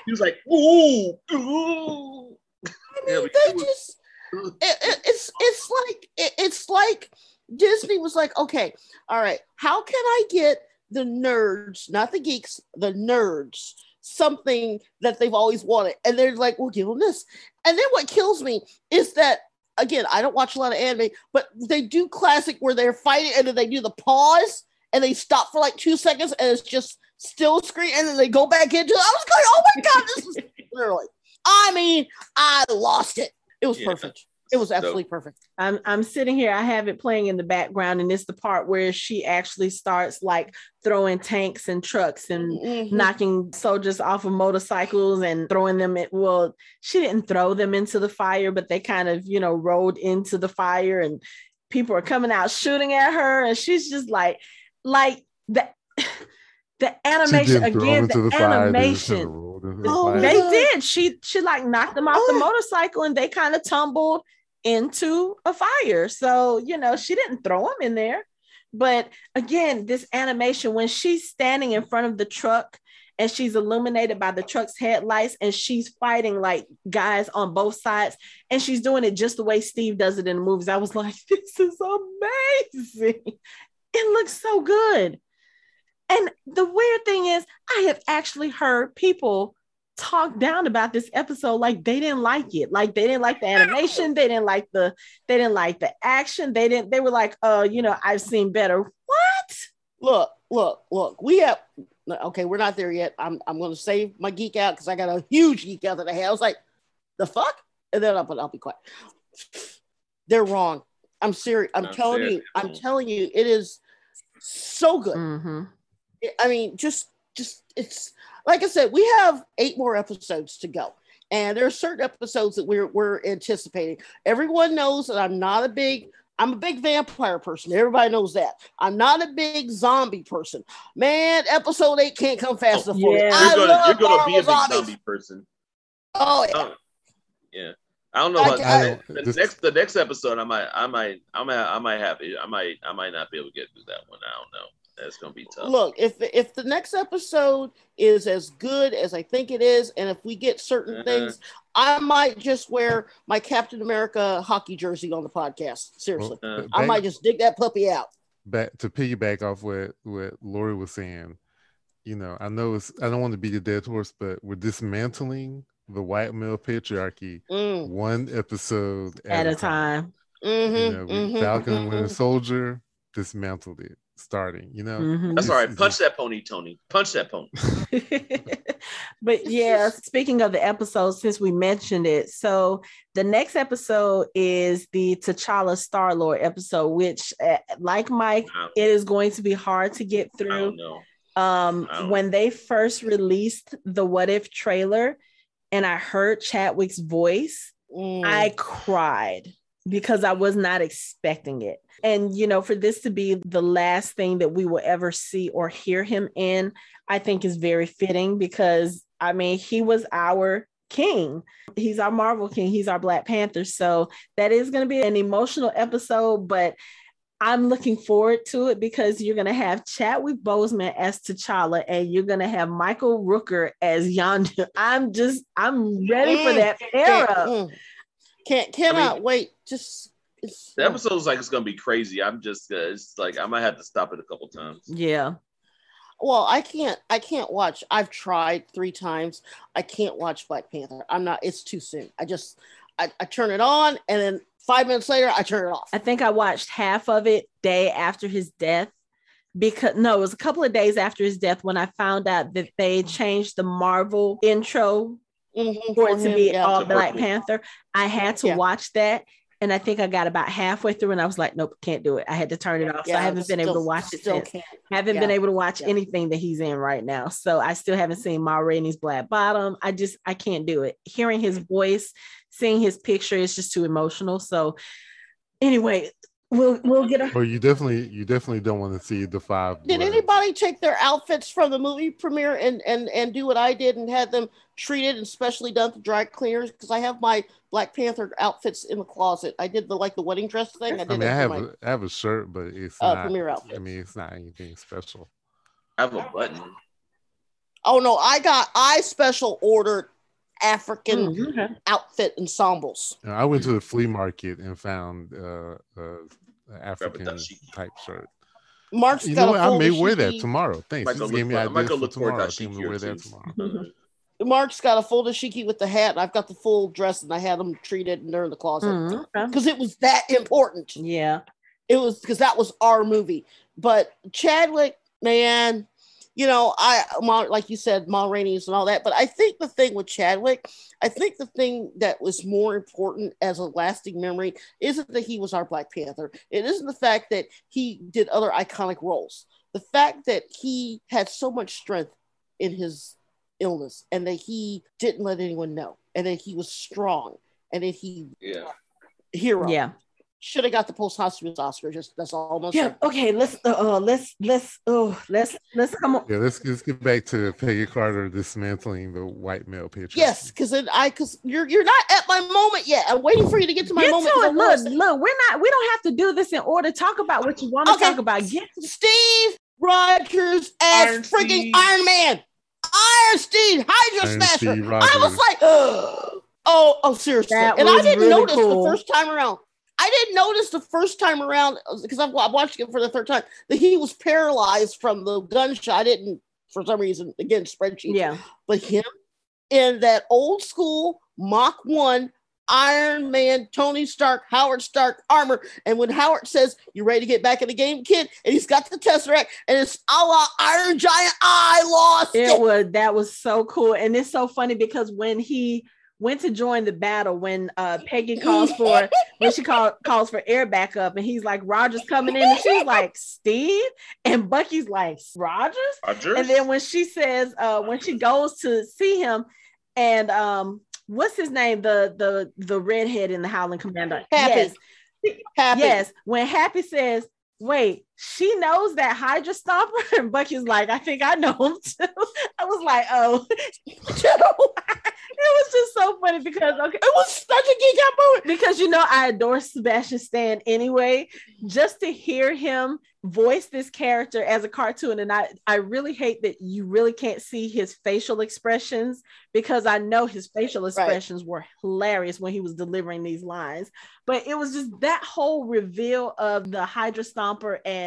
he was like ooh ooh. I mean, but they was- just it, it- it's it's like it, it's like Disney was like, okay, all right, how can I get the nerds, not the geeks, the nerds, something that they've always wanted, and they're like, we'll give them this, and then what kills me is that. Again, I don't watch a lot of anime, but they do classic where they're fighting and then they do the pause and they stop for like two seconds and it's just still screen and then they go back into it. I was going, oh my god, this is [laughs] literally. I mean, I lost it. It was Yeah. perfect. It was So- absolutely perfect. I'm I'm sitting here. I have it playing in the background, and it's the part where she actually starts like throwing tanks and trucks and Mhm. knocking soldiers off of motorcycles and throwing them at well she didn't throw them into the fire but they kind of you know rolled into the fire and people are coming out shooting at her and she's just like like the [sighs] the animation again the, the fire, they just animation kinda rolled into the Oh, they did she she like knocked them off the Oh. motorcycle and they kind of tumbled into a fire. So you know she didn't throw them in there. But again this animation when she's standing in front of the truck and she's illuminated by the truck's headlights and she's fighting like guys on both sides and she's doing it just the way steve does it in the movies i was like [laughs] this is amazing. It looks so good. And the weird thing is i have actually heard people talk down about this episode like they didn't like it like they didn't like the animation they didn't like the they didn't like the action they didn't they were like uh you know i've seen better what Look, look, look. We have okay, we're not there yet. I'm I'm gonna save my geek out because I got a huge geek out that I had. I was like, the fuck? And then I'll, I'll be quiet. They're wrong. I'm serious. I'm Not telling fair. you, I'm telling you, it is so good. Mhm. I mean, just just it's like I said, we have eight more episodes to go. And there are certain episodes that we're we're anticipating. Everyone knows that I'm not a big I'm a big vampire person. Everybody knows that. I'm not a big zombie person. Man, episode eight can't come fast enough for me. Yeah. I You're gonna, love you're gonna be a big zombies. zombie person. Oh, yeah. Oh, yeah. I don't know I about can- the, I- the next the next episode. I might I might I might I might have it. I might I might not be able to get through that one. I don't know. That's gonna be tough. Look, if if the next episode is as good as I think it is, and if we get certain Uh-huh. things, I might just wear my Captain America hockey jersey on the podcast. Seriously, Well, Uh, I back- might just dig that puppy out. back to piggyback off what what Lori was saying. You know, I know it's I don't want to be the dead horse, but we're dismantling the white male patriarchy Mm, one episode At a time. mhm, You know, we, mhm, Falcon and Winter. Soldier dismantled it, starting. You know, Mhm. That's all right. Punch that pony, Tony. Punch that pony. [laughs] but yeah, speaking of the episode, since we mentioned it, so the next episode is the T'Challa Star Lord episode, which, uh, like Mike, I, it is going to be hard to get I through. don't know. Um, when they first released the What If trailer, and I heard Chadwick's voice, Mm. I cried because I was not expecting it. And, you know, for this to be the last thing that we will ever see or hear him in, I think is very fitting because, I mean, he was our king. He's our Marvel king. He's our Black Panther. So that is going to be an emotional episode, but I'm looking forward to it because you're going to have Chadwick Boseman as T'Challa and you're going to have Michael Rooker as Yondu. I'm just, I'm ready for Mm. that Can't, era. Can't cannot wait. Just The episode's like it's gonna be crazy. I'm just uh, it's like I might have to stop it a couple times. Yeah. well, I can't. I can't watch. I've tried three times. I can't watch Black Panther. I'm not. It's too soon. I just I, I turn it on and then five minutes later I turn it off. I think I watched half of it day after his death because no, it was a couple of days after his death when I found out that they changed the Marvel intro Mhm, for it to him, be yeah. all To Black purple. Panther. I had to Yeah. watch that. And I think I got about halfway through and I was like, nope, can't do it. I had to turn it off. so I haven't been able to watch it Still since. can't. haven't been able to watch Yeah. anything that he's in right now. So I still haven't seen Ma Rainey's Black Bottom. I just I can't do it. Hearing his voice, seeing his picture is just too emotional. So anyway, we'll we'll get a or you definitely you definitely don't want to see the five. Did Bloods. anybody take their outfits from the movie premiere and and and do what I did and had them treated and specially done to dry cleaners? Because I have my Black Panther outfits in the closet. I did the like the wedding dress thing. I did I mean, I have my a, I have a shirt, but it's uh, not. premiere I mean, it's not anything special. I have a button. Oh no, I got I special ordered African Mm, okay. outfit ensembles. I went to the flea market and found uh, uh, African type shirt. Mark's You got know what? I may wear that dashiki- tomorrow. Thanks. Might You go just look gave me for- I might ideas go for look tomorrow. I think I'm dashiki gonna or wear that tomorrow. Mark's got a full dashiki with the hat, and I've got the full dress, and I had them treated, and they're in the closet Mm, okay. because it was that important. Yeah. it was because that was our movie. But Chadwick, man, you know, I like you said, Ma Rainey's and all that. But I think the thing with Chadwick, I think the thing that was more important as a lasting memory isn't that he was our Black Panther. It isn't the fact that he did other iconic roles. The fact that he had so much strength in his illness and that he didn't let anyone know and that he was strong and that he Yeah. hero Yeah. Should have got the post hospice Oscar. Just that's almost Yeah. say. Okay. Let's uh, uh let's let's oh let's let's come on. Yeah, let's let's get back to Peggy Carter dismantling the white male picture. Yes, because I because you're you're not at my moment yet. I'm waiting for you to get to my Get moment. to 'cause I it. wanna Look, look, we're not we don't have to do this in order. Talk about what you want to Okay. talk about. Get to Steve Rogers as Iron freaking Steve. Iron Man, Iron Steve, Hydra Iron Smasher. Steve I was like, [gasps] oh, oh, seriously, That and I didn't really notice cool. the first time around. I didn't notice the first time around because I've I'm watching it for the third time that he was paralyzed from the gunshot. I didn't, for some reason, again spreadsheet. yeah. but him in that old school Mach 1 Iron Man, Tony Stark, Howard Stark armor. And when Howard says, You ready to get back in the game, kid? And he's got the Tesseract and it's a la Iron Giant. I lost It it. was that was so cool. And it's so funny because when he went to join the battle when uh Peggy [laughs] calls for when she call, calls for air backup and he's like Roger's coming in. And she's like Steve? And Bucky's like Rogers? Rogers? and then when she says uh when she goes to see him and um what's his name? The the the redhead in the Howling Commander. Happy. yes. Happy. yes. When Happy says wait she knows that Hydra Stomper and [laughs] Bucky's like I think I know him too [laughs] I was like oh [laughs] it was just so funny because okay It was such a geek out moment. because you know I adore Sebastian Stan anyway. Just to hear him voice this character as a cartoon, and I I really hate that you really can't see his facial expressions because I know his facial expressions were hilarious when he was delivering these lines. But it was just that whole reveal of the Hydra Stomper and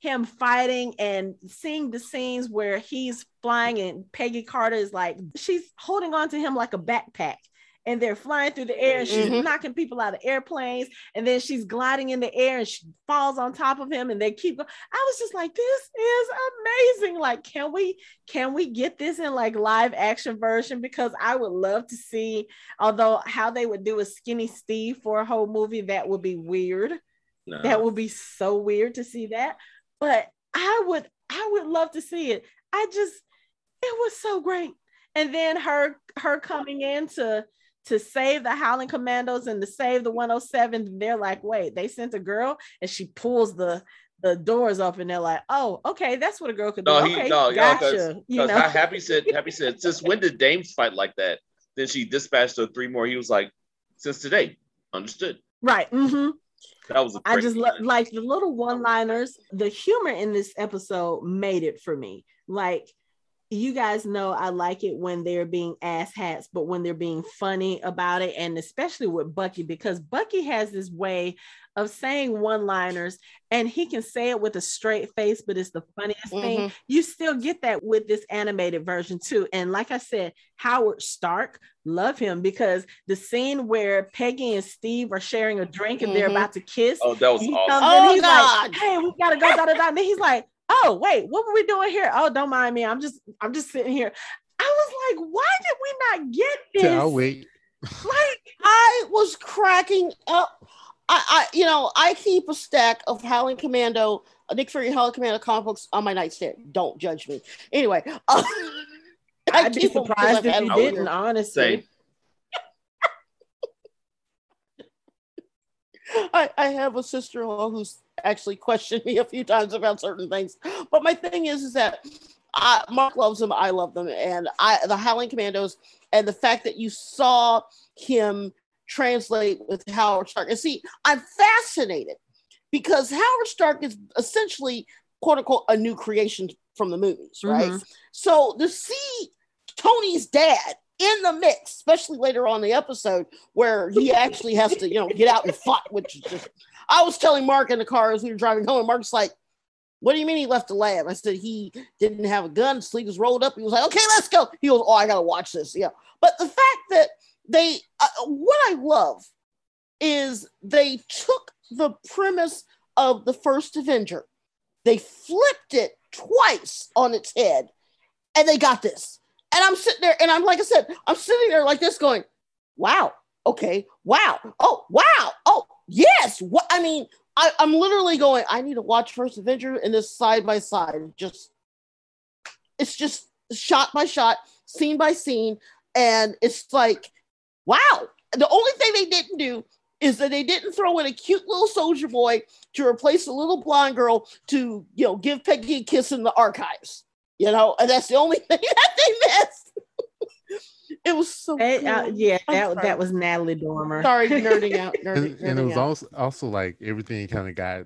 him fighting and seeing the scenes where he's flying and Peggy Carter is like she's holding on to him like a backpack and they're flying through the air and she's Mhm. knocking people out of airplanes and then she's gliding in the air and she falls on top of him and they keep going. I was just like this is amazing like can we can we get this in like live action version because I would love to see although how they would do a skinny Steve for a whole movie that would be weird Nah. that would be so weird to see that but i would i would love to see it i just it was so great and then her her coming in to to save the howling commandos and to save the 107 they're like wait they sent a girl and she pulls the the doors up and they're like oh okay that's what a girl could do No, he- okay no, yeah, 'cause- gotcha you Because know Happy said, Happy said, since when did dames fight like that? Then she dispatched her three more. He was like, since today. Understood. right hmm That was a I just lo- like the little one liners. The humor in this episode made it for me. Like, you guys know I like it when they're being ass hats, but when they're being funny about it, and especially with Bucky, because Bucky has this way of saying one liners and he can say it with a straight face, but it's the funniest thing. Mhm. You still get that with this animated version too. And like I said, Howard Stark, love him because the scene where Peggy and Steve are sharing a drink and they're Mhm. about to kiss. Oh, that was He awesome. Oh, in, he's God. like, "Hey, we gotta go." Da, da, da. And then he's like, "Oh, wait, what were we doing here? Oh, don't mind me. I'm just, I'm just sitting here." I was like, "Why did we not get this?" Yeah, I'll wait. Like, I was cracking up. I, I, you know, I keep a stack of Howling Commando, uh, Nick Fury Howling Commando comic books on my nightstand. Don't judge me. Anyway, uh, [laughs] I I'd be keep them 'cause surprised if had you didn't. for. Honestly, Same. [laughs] I, I have a sister-in-law who's actually questioned [laughs] me a few times about certain things. But my thing is, is that I, Mark loves them, I love them, and I the Howling Commandos, and the fact that you saw him translate with Howard Stark. And see, I'm fascinated because Howard Stark is essentially quote unquote a new creation from the movies, right? Mhm. So to see Tony's dad in the mix, especially later on in the episode where he actually has to, you know, get out and fight, which is just I was telling Mark in the car as we were driving home, and Mark's like, What do you mean he left the lab? I said he didn't have a gun, his was rolled up. He was like, Okay, let's go. He goes, Oh, I gotta watch this. Yeah. But the fact that they uh, what I love is they took the premise of the first Avenger, they flipped it twice on its head, and they got this. And I'm sitting there, and I'm like I said, I'm sitting there like this, going, "Wow, okay, wow, oh, wow, oh, yes." What I mean, I, I'm literally going. I need to watch First Avenger and this side by side. Just, it's just shot by shot, scene by scene, and it's like, wow. The only thing they didn't do is that they didn't throw in a cute little soldier boy to replace a little blonde girl to, you know, give Peggy a kiss in the archives. You know, and that's the only [laughs] thing that they missed. It was so That- uh, yeah, I'm that sorry. that was Natalie Dormer. Sorry, [laughs] nerding out. Nerding, And, and it was out. also also like everything kind of got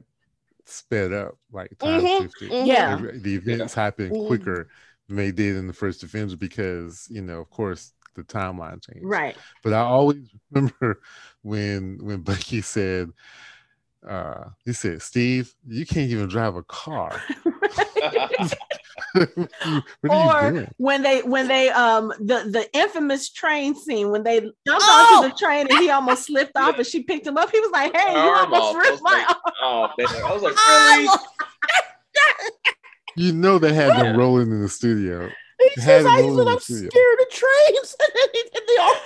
sped up, like time Mhm, shifted. mhm. Yeah. Every- the events happened Mhm. quicker than they did in the first Avenger because you know, of course, the timeline changed. Right. But I always [laughs] remember when when Bucky said, uh, he said, Steve, you can't even drive a car. [laughs] [laughs] what are or you doing? when they when they um the the infamous train scene when they jumped Oh! onto the train and he almost slipped off and she picked him up he was like hey you Arm almost. I was ripped my like, arm oh man, I was like, really? You know they had them [laughs] rolling in the studio. He Had says, it I rolling said, in I'm the studio. scared of trains. And then he did the arm.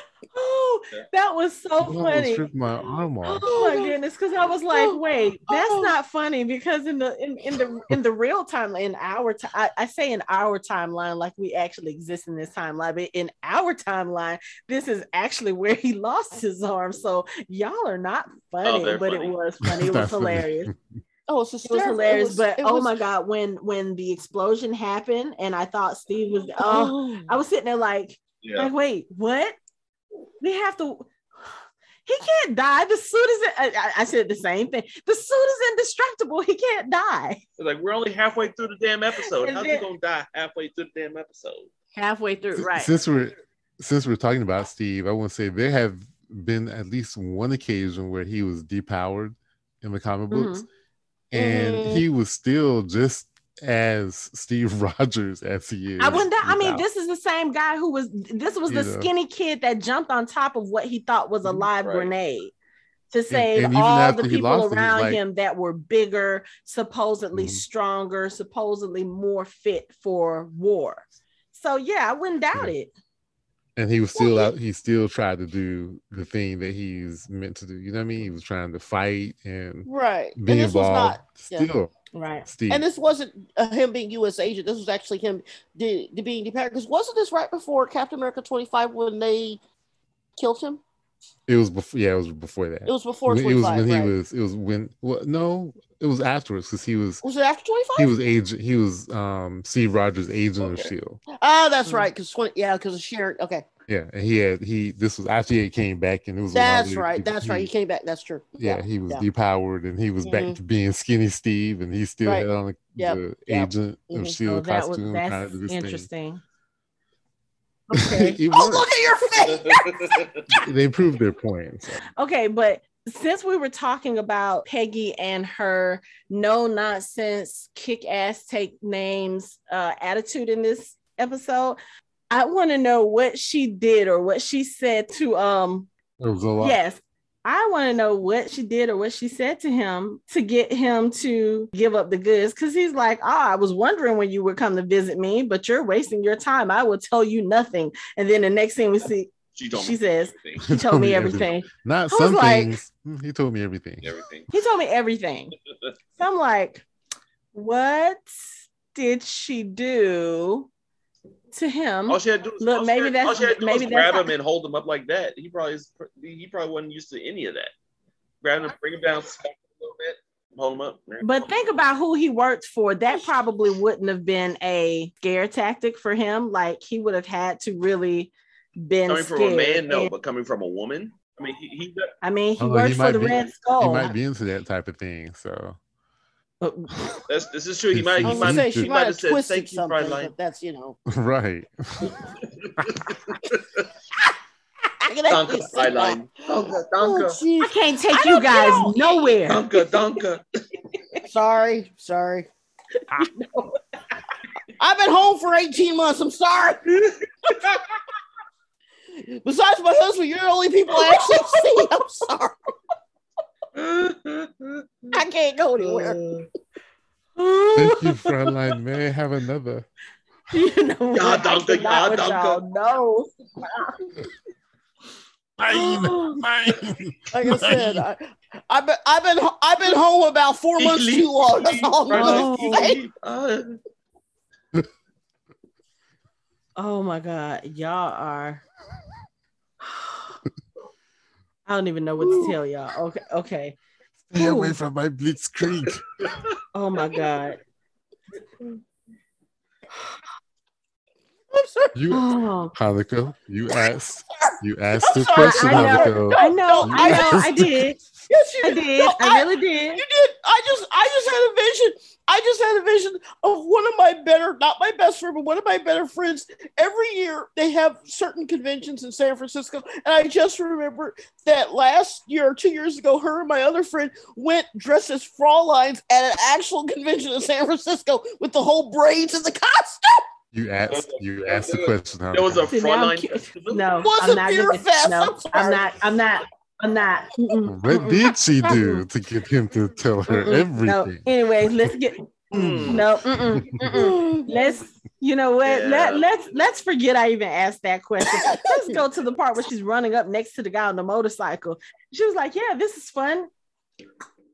Oh, that was so I almost funny. my arm off. Oh my oh, goodness, because I was like, Oh, wait, that's oh. not funny because in the in, in the in the real time in our time, I, I say in our timeline, like we actually exist in this timeline, but in our timeline, this is actually where he lost his arm. So y'all are not oh, funny, they're but [laughs] funny. it was funny. [laughs] Oh, it was That's funny. hilarious. Oh, it's It was hysterical. hilarious. was- but it oh was- my god, when when the explosion happened and I thought Steve was [gasps] oh I was sitting there like Yeah. like, wait, what? We have to. He can't die. The suit is. I, I- I said the same thing. The suit is indestructible. He can't die. It's like we're only halfway through the damn episode. How's he gonna die halfway through the damn episode? Halfway through, right? Since we're since we're talking about Steve, I want to say there have been at least one occasion where he was depowered in the comic books, and Mhm. he was still just as Steve [laughs] Rogers as he is. I wonder. I mean, this is the same guy who was. This was the You know. skinny kid that jumped on top of what he thought was a live Right. grenade to save and even all the people lost it, around like- him that were bigger, supposedly Mhm. stronger, supposedly more fit for war. So yeah, I wouldn't doubt Yeah. it. and he was still Well, out. He still tried to do the thing that he's meant to do. You know what I mean? He was trying to fight and right. be and this was involved. not. yeah. Still, Right. Steve. And this wasn't uh, him being U.S. agent. This was actually him de- de- being depowered. Because wasn't this right before Captain America 25 when they killed him? it was before. Yeah, it was before that. It was before 25. it was when right? he was. It was when. Well, no, it was afterwards because he was. Was it after 25? He was agent. He was um Steve Rogers' agent of Okay. Shield. Ah, that's Mhm. right. Because yeah, because of Sharon. Okay, Yeah, and he had he. This was after he came back, and it was. that's right. he- That's right. He came back. That's true. Yeah, he was yeah. depowered, and he was back Mhm. to being skinny Steve, and he still Right. had on the, Yep. the Yep. agent of Mhm. Oh, Shield that was costume. trying to that's do this thing. interesting. [laughs] Okay. [laughs] Oh, look at your face. [laughs] they proved their point. so. Okay, but since we were talking about Peggy and her no nonsense, kick ass, take names uh, attitude in this episode, I want to know what she did or what she said to um There was a lot. yes. I want to know what she did or what she said to him to get him to give up the goods. Cause he's like, Ah, I was wondering when you would come to visit me, but you're wasting your time. I will tell you nothing. And then the next thing we see, She told she me says, everything. he [laughs] told me everything. Not I some like- things. Mm, He told me everything. Everything. He told me everything. [laughs] So I'm like, what did she do to him? All she had to do was, Look, maybe had- that's- all she had to do maybe was that's grab not- him and hold him up like that. He probably is, he probably wasn't used to any of that. Grab him, bring him down, smack him a little bit, hold him up. But think about who he worked for. That probably wouldn't have been a scare tactic for him. Like he would have had to really been coming from a man, no, And- but coming from a woman, I mean, he, he I mean, he Oh, he worked for the be- Red He might be into that type of thing. So But- that's this is true. He might, I he might, gonna say he she might might have have said, twisted "Thank you, something, Fräulein." that's you know. right. I can actually Danke, see that. Fräulein. Danke, Oh. I can't take I you don't guys know. nowhere. danke, danke. [laughs] Sorry, sorry. [laughs] I've been home for 18 months. I'm sorry. [laughs] Besides my husband, you're the only people I actually see. I'm sorry. I can't go anywhere. Thank you, Fräulein. May I have another? [laughs] you know what? Ja, I danke, cannot ja, with danke. y'all. Mine, No. mine. [gasps] Like I said, I, I've been, I've been, I've been home about four months Ich too long. That's all I'm Fräulein, gonna say. ah. [laughs] Oh my God, y'all are. I don't even know what to tell y'all. Okay, okay. Stay Ooh. away from my blitzkrieg. Oh my God. [laughs] I'm [laughs] sorry. You, Oh, Hanukkah, you [laughs] asked, you asked the question, I know. Hanukkah. I know, No, I know, I- I did, Yes, you I did, No, I really did. You did. I just, I just had a vision. I just had a vision of one of my better, not my best friend, but one of my better friends. Every year they have certain conventions in San Francisco, and I just remember that last year or two years ago, her and my other friend went dressed as Fräuleins at an actual convention in San Francisco with the whole braids and the costume. You asked, you asked the question. There was a See, now I'm Fräulein cu- festival. No, Was I'm a not beer gonna. fest. No, I'm I'm not. I'm not. I'm not. Mm-mm, [laughs] What mm-mm. did she do [laughs] to get him to tell her Mm-mm. No. Anyway, let's get Mm. No, mm-mm, mm-mm. [laughs] let's you know what Yeah. let, let's let's forget i even asked that question let's go to the part where she's running up next to the guy on the motorcycle she was like yeah this is fun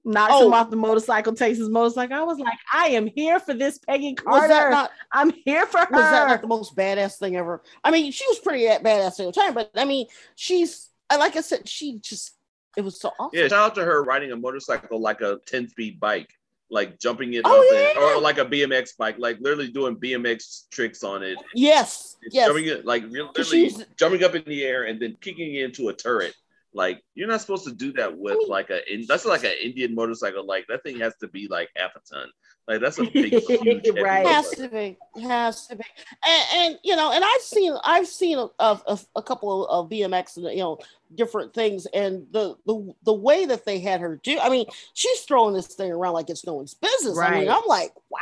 knocks Oh. him off the motorcycle takes his motorcycle i was like i am here for this peggy Was carter not i'm here for her was that not the most badass thing ever? I mean, she was pretty at- badass at the time, but I mean, she's like I said, she just it was so awesome. Yeah, shout out to her riding a motorcycle like a 10 speed bike, like jumping oh, it Oh, up and- or like a BMX bike, like literally doing BMX tricks on it. Yes, yes. Jumping it like real- literally she's- jumping up in the air and then kicking it into a turret. Like you're not supposed to do that with I mean- like a in- that's like an Indian motorcycle. Like that thing has to be like half a ton. Like that's a big [laughs] huge heavy Right. has to be has to be and, and you know and i've seen i've seen a, a, a couple of, of bmx and you know different things and the, the the way that they had her do i mean she's throwing this thing around like it's no one's business i mean i'm like wow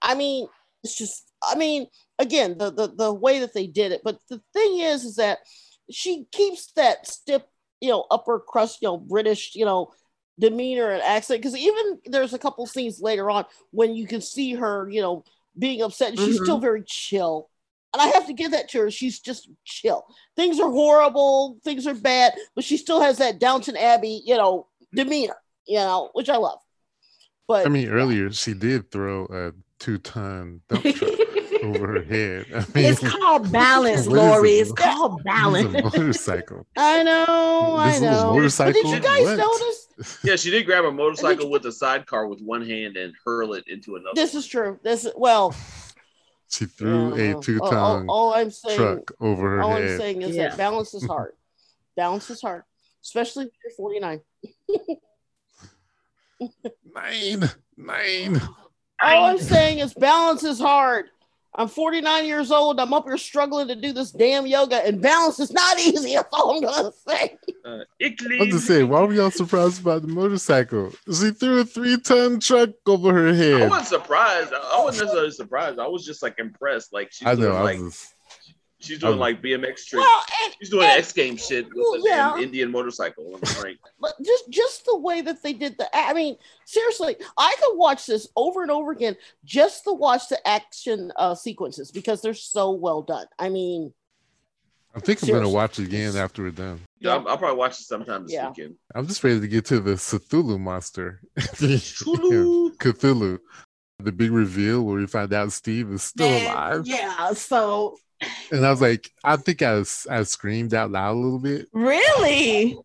i mean it's just i mean again the, the the way that they did it but the thing is is that she keeps that stiff you know upper crust you know british you know demeanor and accent. Because even there's a couple scenes later on when you can see her you know being upset. And she's Mhm. still very chill. And i have to give that to her. She's just chill. Things are horrible. Things are bad. But she still has that downton abbey you know demeanor you know which i love. But I mean, earlier she did throw a two-ton dump truck [laughs] [laughs] over her head. I mean, it's [laughs] called balance lori it's called balance a [laughs] motorcycle. i know i This little know but motorcycle, did you guys what? notice Yeah, she did grab a motorcycle with a sidecar with one hand and hurl it into another. this is true this is well She [sighs] threw yeah, a uh, oh, oh, two-ton all, all i'm saying truck over her All I'm saying is Yeah. that balance is hard. balance is hard, especially if you're 49. Nine, nine. All I'm saying is balance is hard. I'm 49 years old. I'm up here struggling to do this damn yoga, and balance is not [laughs] easy. That's all I'm gonna say. Uh, I'm just saying, why were y'all surprised about the motorcycle? She threw a three-ton truck over her head. I wasn't surprised. I wasn't necessarily surprised. I was just like impressed. Like she's I know. doing I like was just, she's doing I- like BMX tricks. Well, and, she's doing and- X Games shit with Well, an. Indian motorcycle. [laughs] But just just the way that they did the. I mean, seriously, I could watch this over and over again just to watch the action uh, sequences because they're so well done. I mean, I think I'm gonna watch it again after we're done. yeah, I'll, I'll probably watch it sometime this Yeah. weekend. I'm just ready to get to the Cthulhu monster. Cthulhu. [laughs] Cthulhu. The big reveal where we find out Steve is still Man, alive. yeah so And I was like, I think I, was, I screamed out loud a little bit. really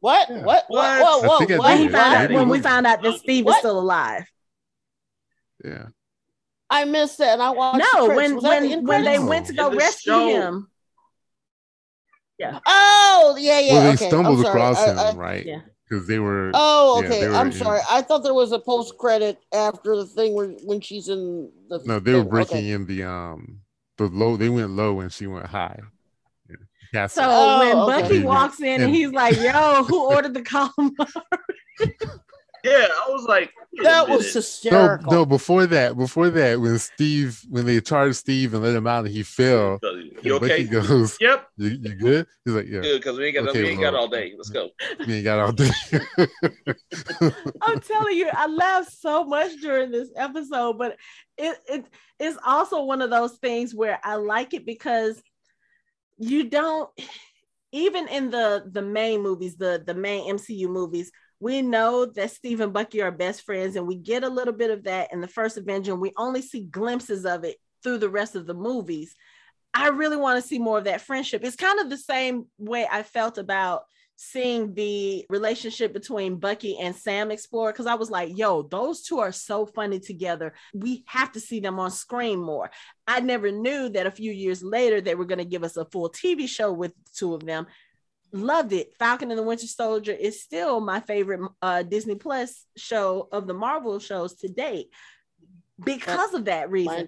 what? Yeah. What? What? What? Whoa! I Whoa! I what? when, did. found out, when we found out that steve is What? still alive Yeah. I missed that, and I watched. the no credits. when Was the when when they went to go the rescue show. him Yeah. Oh, yeah, yeah. well, they okay. stumbled I'm across I- him, I- right? Yeah. Because they were. Oh, okay. they were I'm in- sorry. I thought there was a post credit after the thing where when she's in the. no, they were breaking Okay. in the um the low. They went low and she went high. Yeah. So Oh, when bucky And- walks in and and- he's like yo who ordered the calamari [laughs] Yeah, I was like, That was minute. No, no. Before that, before that, when Steve, when they charged Steve and let him out, and he fell. You and Bucky okay? goes, Yep. "You, you good?" He's like, "Yeah, Good, because we ain't got Okay, [laughs] we ain't got all day. Let's go. we ain't got all day." I'm telling you, I laughed so much during this episode, but it it is also one of those things where I like it because you don't even in the the main movies, the the main MCU movies, we know that Steve and Bucky are best friends, and we get a little bit of that in the first Avenger, and we only see glimpses of it through the rest of the movies. I really want to see more of that friendship. It's kind of the same way I felt about seeing the relationship between Bucky and Sam explore because I was like, yo, those two are so funny together. We have to see them on screen more. I never knew that a few years later they were going to give us a full TV show with two of them. Loved it. Falcon and the Winter Soldier is still my favorite uh, Disney Plus show of the Marvel shows to date because of that reason.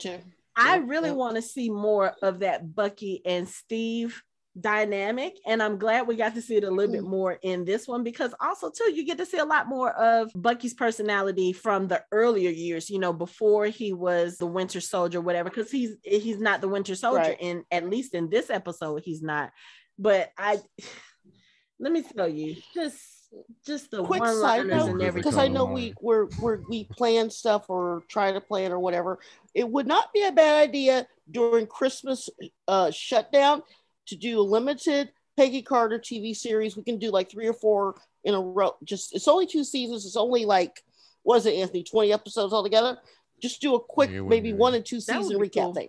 I really want to see more of that Bucky and Steve dynamic and I'm glad we got to see it a little bit more in this one because also too you get to see a lot more of Bucky's personality from the earlier years you know before he was the Winter Soldier whatever because he's he's not the Winter Soldier Right. in at least in this episode he's not but I let me tell you, just just the quick side note Because I know we we're, we're we plan stuff or try to plan or whatever. It would not be a bad idea during Christmas uh, shutdown to do a limited Peggy Carter TV series. We can do like three or four in a row. Just it's only two seasons. It's only like what is it, Anthony? Twenty episodes altogether. Just do a quick Yeah, maybe be- one and two That season recap cool. thing.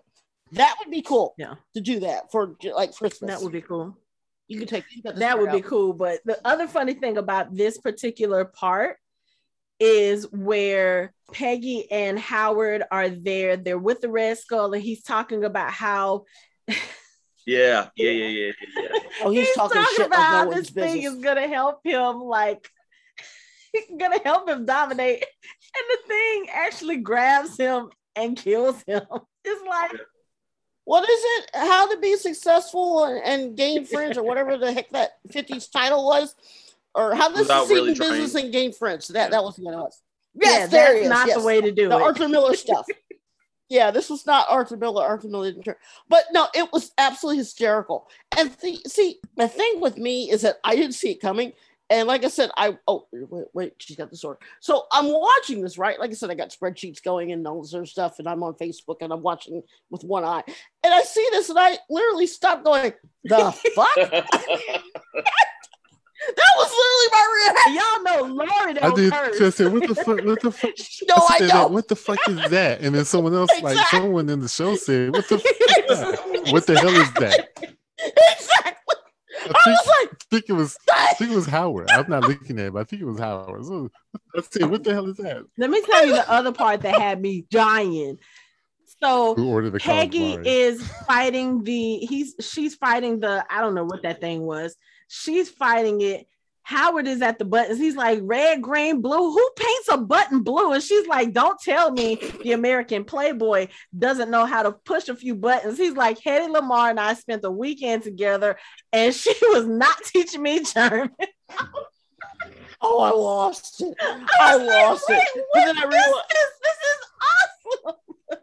That would be cool. Yeah. To do that for like Christmas. That would be cool. You can take you got this That would part be out. cool. But the other funny thing about this particular part is where Peggy and Howard are there. They're with the Red Skull, and he's talking about how [laughs] Yeah, yeah, yeah, yeah, yeah. yeah. Oh, he's, talking, shit about how no this thing business. is gonna help him, like [laughs] gonna help him dominate, and the thing actually grabs him and kills him. [laughs] It's like what is it? How to be successful and, and gain friends, or whatever the heck that 50s title was, or how to Without succeed really in business trying. and gain friends. That that was what it was. yeah, Yes, there that's not yes. the way to do the it. Arthur Miller stuff. yeah, this was not Arthur Miller. Arthur Miller didn't turn, but no, it was absolutely hysterical. And the, see, the thing with me is that I didn't see it coming. And like I said, I oh wait, wait, she's got the sword. So I'm watching this, right? Like I said, I got spreadsheets going and all this other stuff, and I'm on Facebook and I'm watching with one eye. And I see this, and I literally stopped going, the [laughs] fuck? [laughs] that was literally my reaction. Y'all know Lori I did curse. just say, what the fuck? What the fuck? [laughs] No, I said that, don't. What the fuck is that? And then someone else, like someone in the show said, what the fuck is that? What the hell is that? exactly. I I think, was like, I think it was I think it was Howard. I'm not looking at it, but I think it was Howard. So, let's see, what the hell is that? Let me tell you the other part that had me dying. So Who ordered the Peggy is fighting the he's she's fighting the I don't know what that thing was. She's fighting it. Howard is at the buttons. He's like red, green, blue. Who paints a button blue? And she's like, "Don't tell me the American Playboy doesn't know how to push a few buttons." He's like, "Hedy Lamarr and I spent the weekend together, and she [laughs] was not teaching me German." oh, I lost it. I lost Wait, it. what then I realized, this? This is awesome.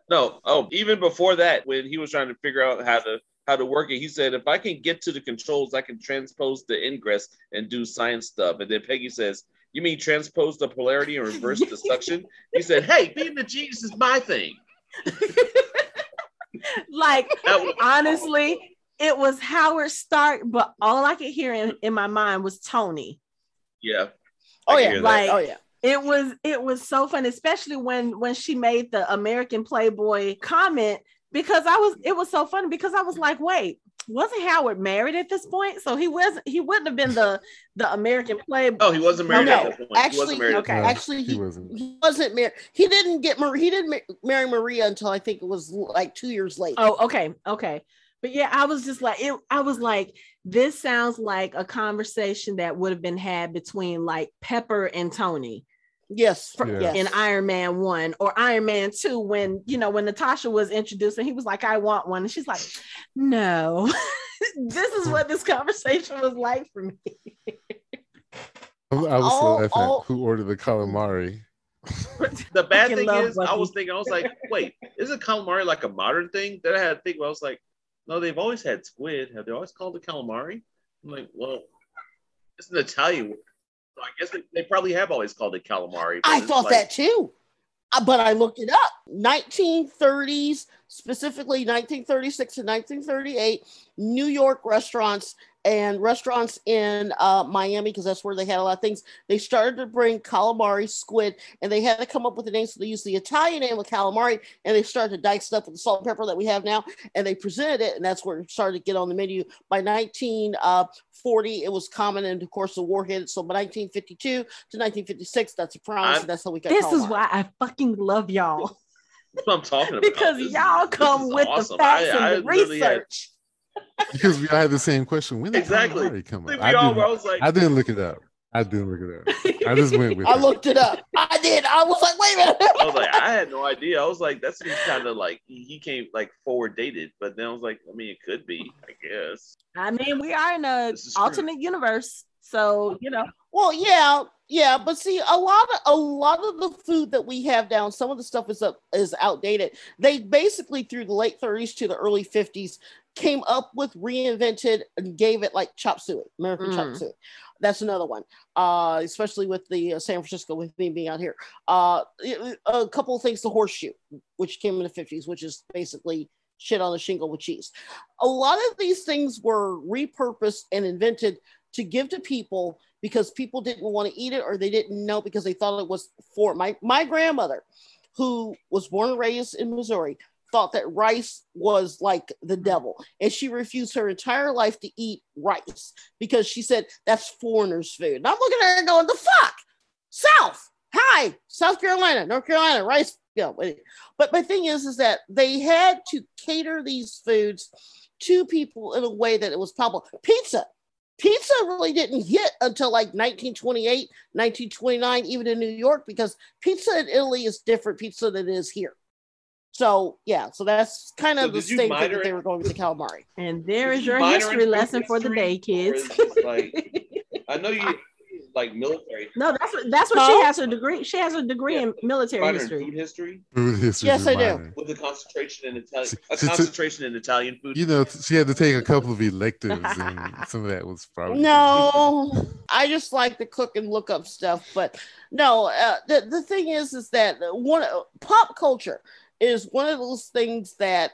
No, oh, even before that, when he was trying to figure out how to how to work it, he said, "If I can get to the controls, I can transpose the ingress and do science stuff." And then Peggy says, "You mean transpose the polarity and reverse [laughs] the suction?" He said, "Hey, being the genius is my thing." [laughs] Like was honestly, it was Howard Stark, but all I could hear in, in my mind was Tony. yeah. oh yeah. Like oh yeah. it was it was so fun, especially when when she made the American Playboy comment because I was it was so funny because I was like, wait, wasn't Howard married at this point? So he wasn't he wouldn't have been the the American Playboy. Oh, he wasn't married No, at that point. he actually- wasn't married. okay. No, Actually, he he, wasn't. he wasn't married. He didn't get mar- he didn't ma- marry Maria until I think it was like two years late. Oh, okay, okay. But yeah, I was just like it. I was like, this sounds like a conversation that would have been had between like Pepper and Tony. Yes, Yeah. yes. in Iron Man 1 or Iron Man 2 when you know when Natasha was introduced and he was like I want one and she's like no [laughs] this is what this conversation was like for me I was all- laughing all- at who ordered the calamari. The bad thing love is, I was thinking, I was like, wait, isn't calamari like a modern thing? Then I had to think, I was like, no, they've always had squid. Have they always called it calamari? I'm like, well, it's an Italian word. So I guess they, they probably have always called it calamari. I thought like- that too. Uh, But I looked it up. 1930s, specifically 1936 to 1938, New York restaurants and restaurants in uh, Miami, because that's where they had a lot of things. They started to bring calamari, squid, and they had to come up with a name. So they used the Italian name of calamari, and they started to dice stuff with the salt and pepper that we have now. And they presented it, and that's where it started to get on the menu. By 1940, it was common, and of course, the war hit. So by 1952 to 1956, that's a promise. And that's how we got. this is why I fucking love y'all That's what I'm talking [laughs] about. because This y'all this come with awesome. the facts I- I and the literally had- research Because we all had the same question. When did Exactly. calamari come I up? I all didn't, were. I was like, I didn't look it up. I didn't look it up. I just went with I it. looked it up. I did. I was like, wait a minute. I was like, I had no idea. I was like, that's seems kind of like he he came like forward dated, but then I was like, I mean, it could be, I guess. I mean we are in a This is true. alternate universe so you know Well, yeah, yeah, but see, a lot of a lot of the food that we have down, some of the stuff is up is outdated. They basically through the late 30s to the early 50s came up with, reinvented, and gave it like chop suey, American chop Mm. suey. That's another one, uh, especially with the uh, San Francisco with me being out here. Uh, a couple of things, the horseshoe, which came in the 50s, which is basically shit on a shingle with cheese. A lot of these things were repurposed and invented to give to people because people didn't want to eat it or they didn't know because they thought it was for my my grandmother who was born and raised in Missouri thought that rice was like the mm-hmm. devil. And she refused her entire life to eat rice because she said that's foreigners food. And i'm looking at her going the fuck? South? Hi south carolina north carolina rice know, but my thing is is that they had to cater these foods to people in a way that it was palpable. Pizza. Pizza really didn't hit until like 1928 1929 even in new york because pizza in italy is different pizza than it is here so yeah so that's kind So of the did you same thing that they were going with the calamari And there Did is you your minor in history lesson for the day, kids. is it just like I know you [laughs] like military. no, that's what that's what Huh? she has a degree. She has a degree Yeah. in military minor in history. food history Food history Yes, is I do. with a concentration in Italian, She- a she took- concentration in Italian food. You know, she had to take a couple of electives, and [laughs] some of that was probably No, [laughs] I just like to cook and look up stuff. But no, uh, the the thing is, is that one pop culture is one of those things that.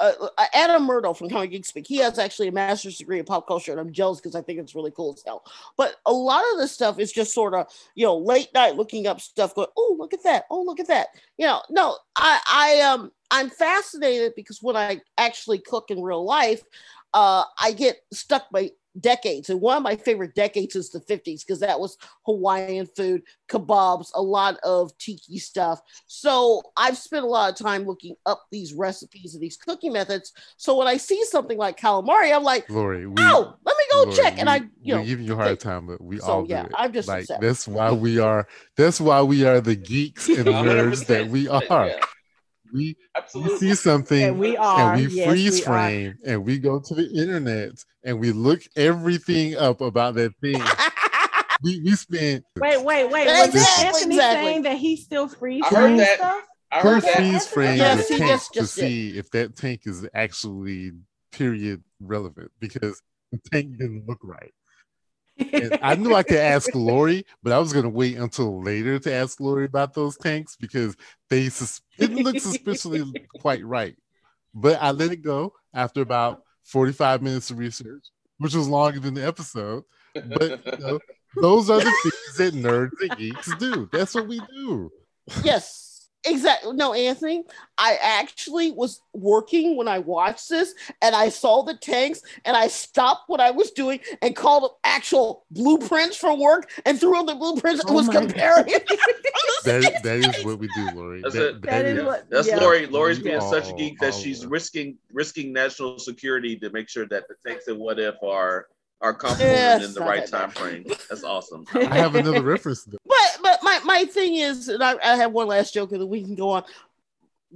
Uh, uh, Adam Murdough from Comic Geek Speak, he has actually a master's degree in pop culture, and I'm jealous because I think it's really cool as hell. But a lot of this stuff is just sort of, you know, late night looking up stuff, going, oh, look at that, oh, look at that. You know, no, I, I, um, I'm fascinated because when I actually cook in real life, uh, I get stuck by decades. And one of my favorite decades is the 50s because that was Hawaiian food, kebabs, a lot of tiki stuff. So I've spent a lot of time looking up these recipes and these cooking methods. So when I see something like calamari, I'm like, Lori. We, oh, let me go Lori, check. And I, you we're know, giving you a hard take- time, but we So, all do yeah, it. I'm just like upset. that's why we are. That's why we are the geeks and [laughs] nerds that we are. Yeah, We we see something And we are. and we yes, freeze we are. frame and we go to the internet and we look everything up about that thing. [laughs] we we spend Wait, wait, wait. Was Exactly, Anthony exactly. saying that he still freeze I heard that. stuff? I heard that. freeze frames Yes, the tank just- to did. see if that tank is actually period relevant because the tank didn't look right. I knew I could ask Lori, but I was gonna wait until later to ask Lori about those tanks because they sus- didn't look suspiciously quite right. But I let it go after about 45 minutes of research, which was longer than the episode. But you know, those are the things that nerds and geeks do. That's what we do. yes exactly no anthony i actually was working when i watched this and i saw the tanks and i stopped what i was doing and called up actual blueprints for work and threw on the blueprints and Oh was my comparing [laughs] That that is what we do, Lori. That's That- it. That is Yeah. what- That's yeah. Lori. Lori's We being such a oh, geek that oh, she's are. risking risking national security to make sure that the tanks and what if are are comfortable Yes, and in the right time frame. That's awesome. I have another reference. But but my thing is and i, I have one last joke and then we can go on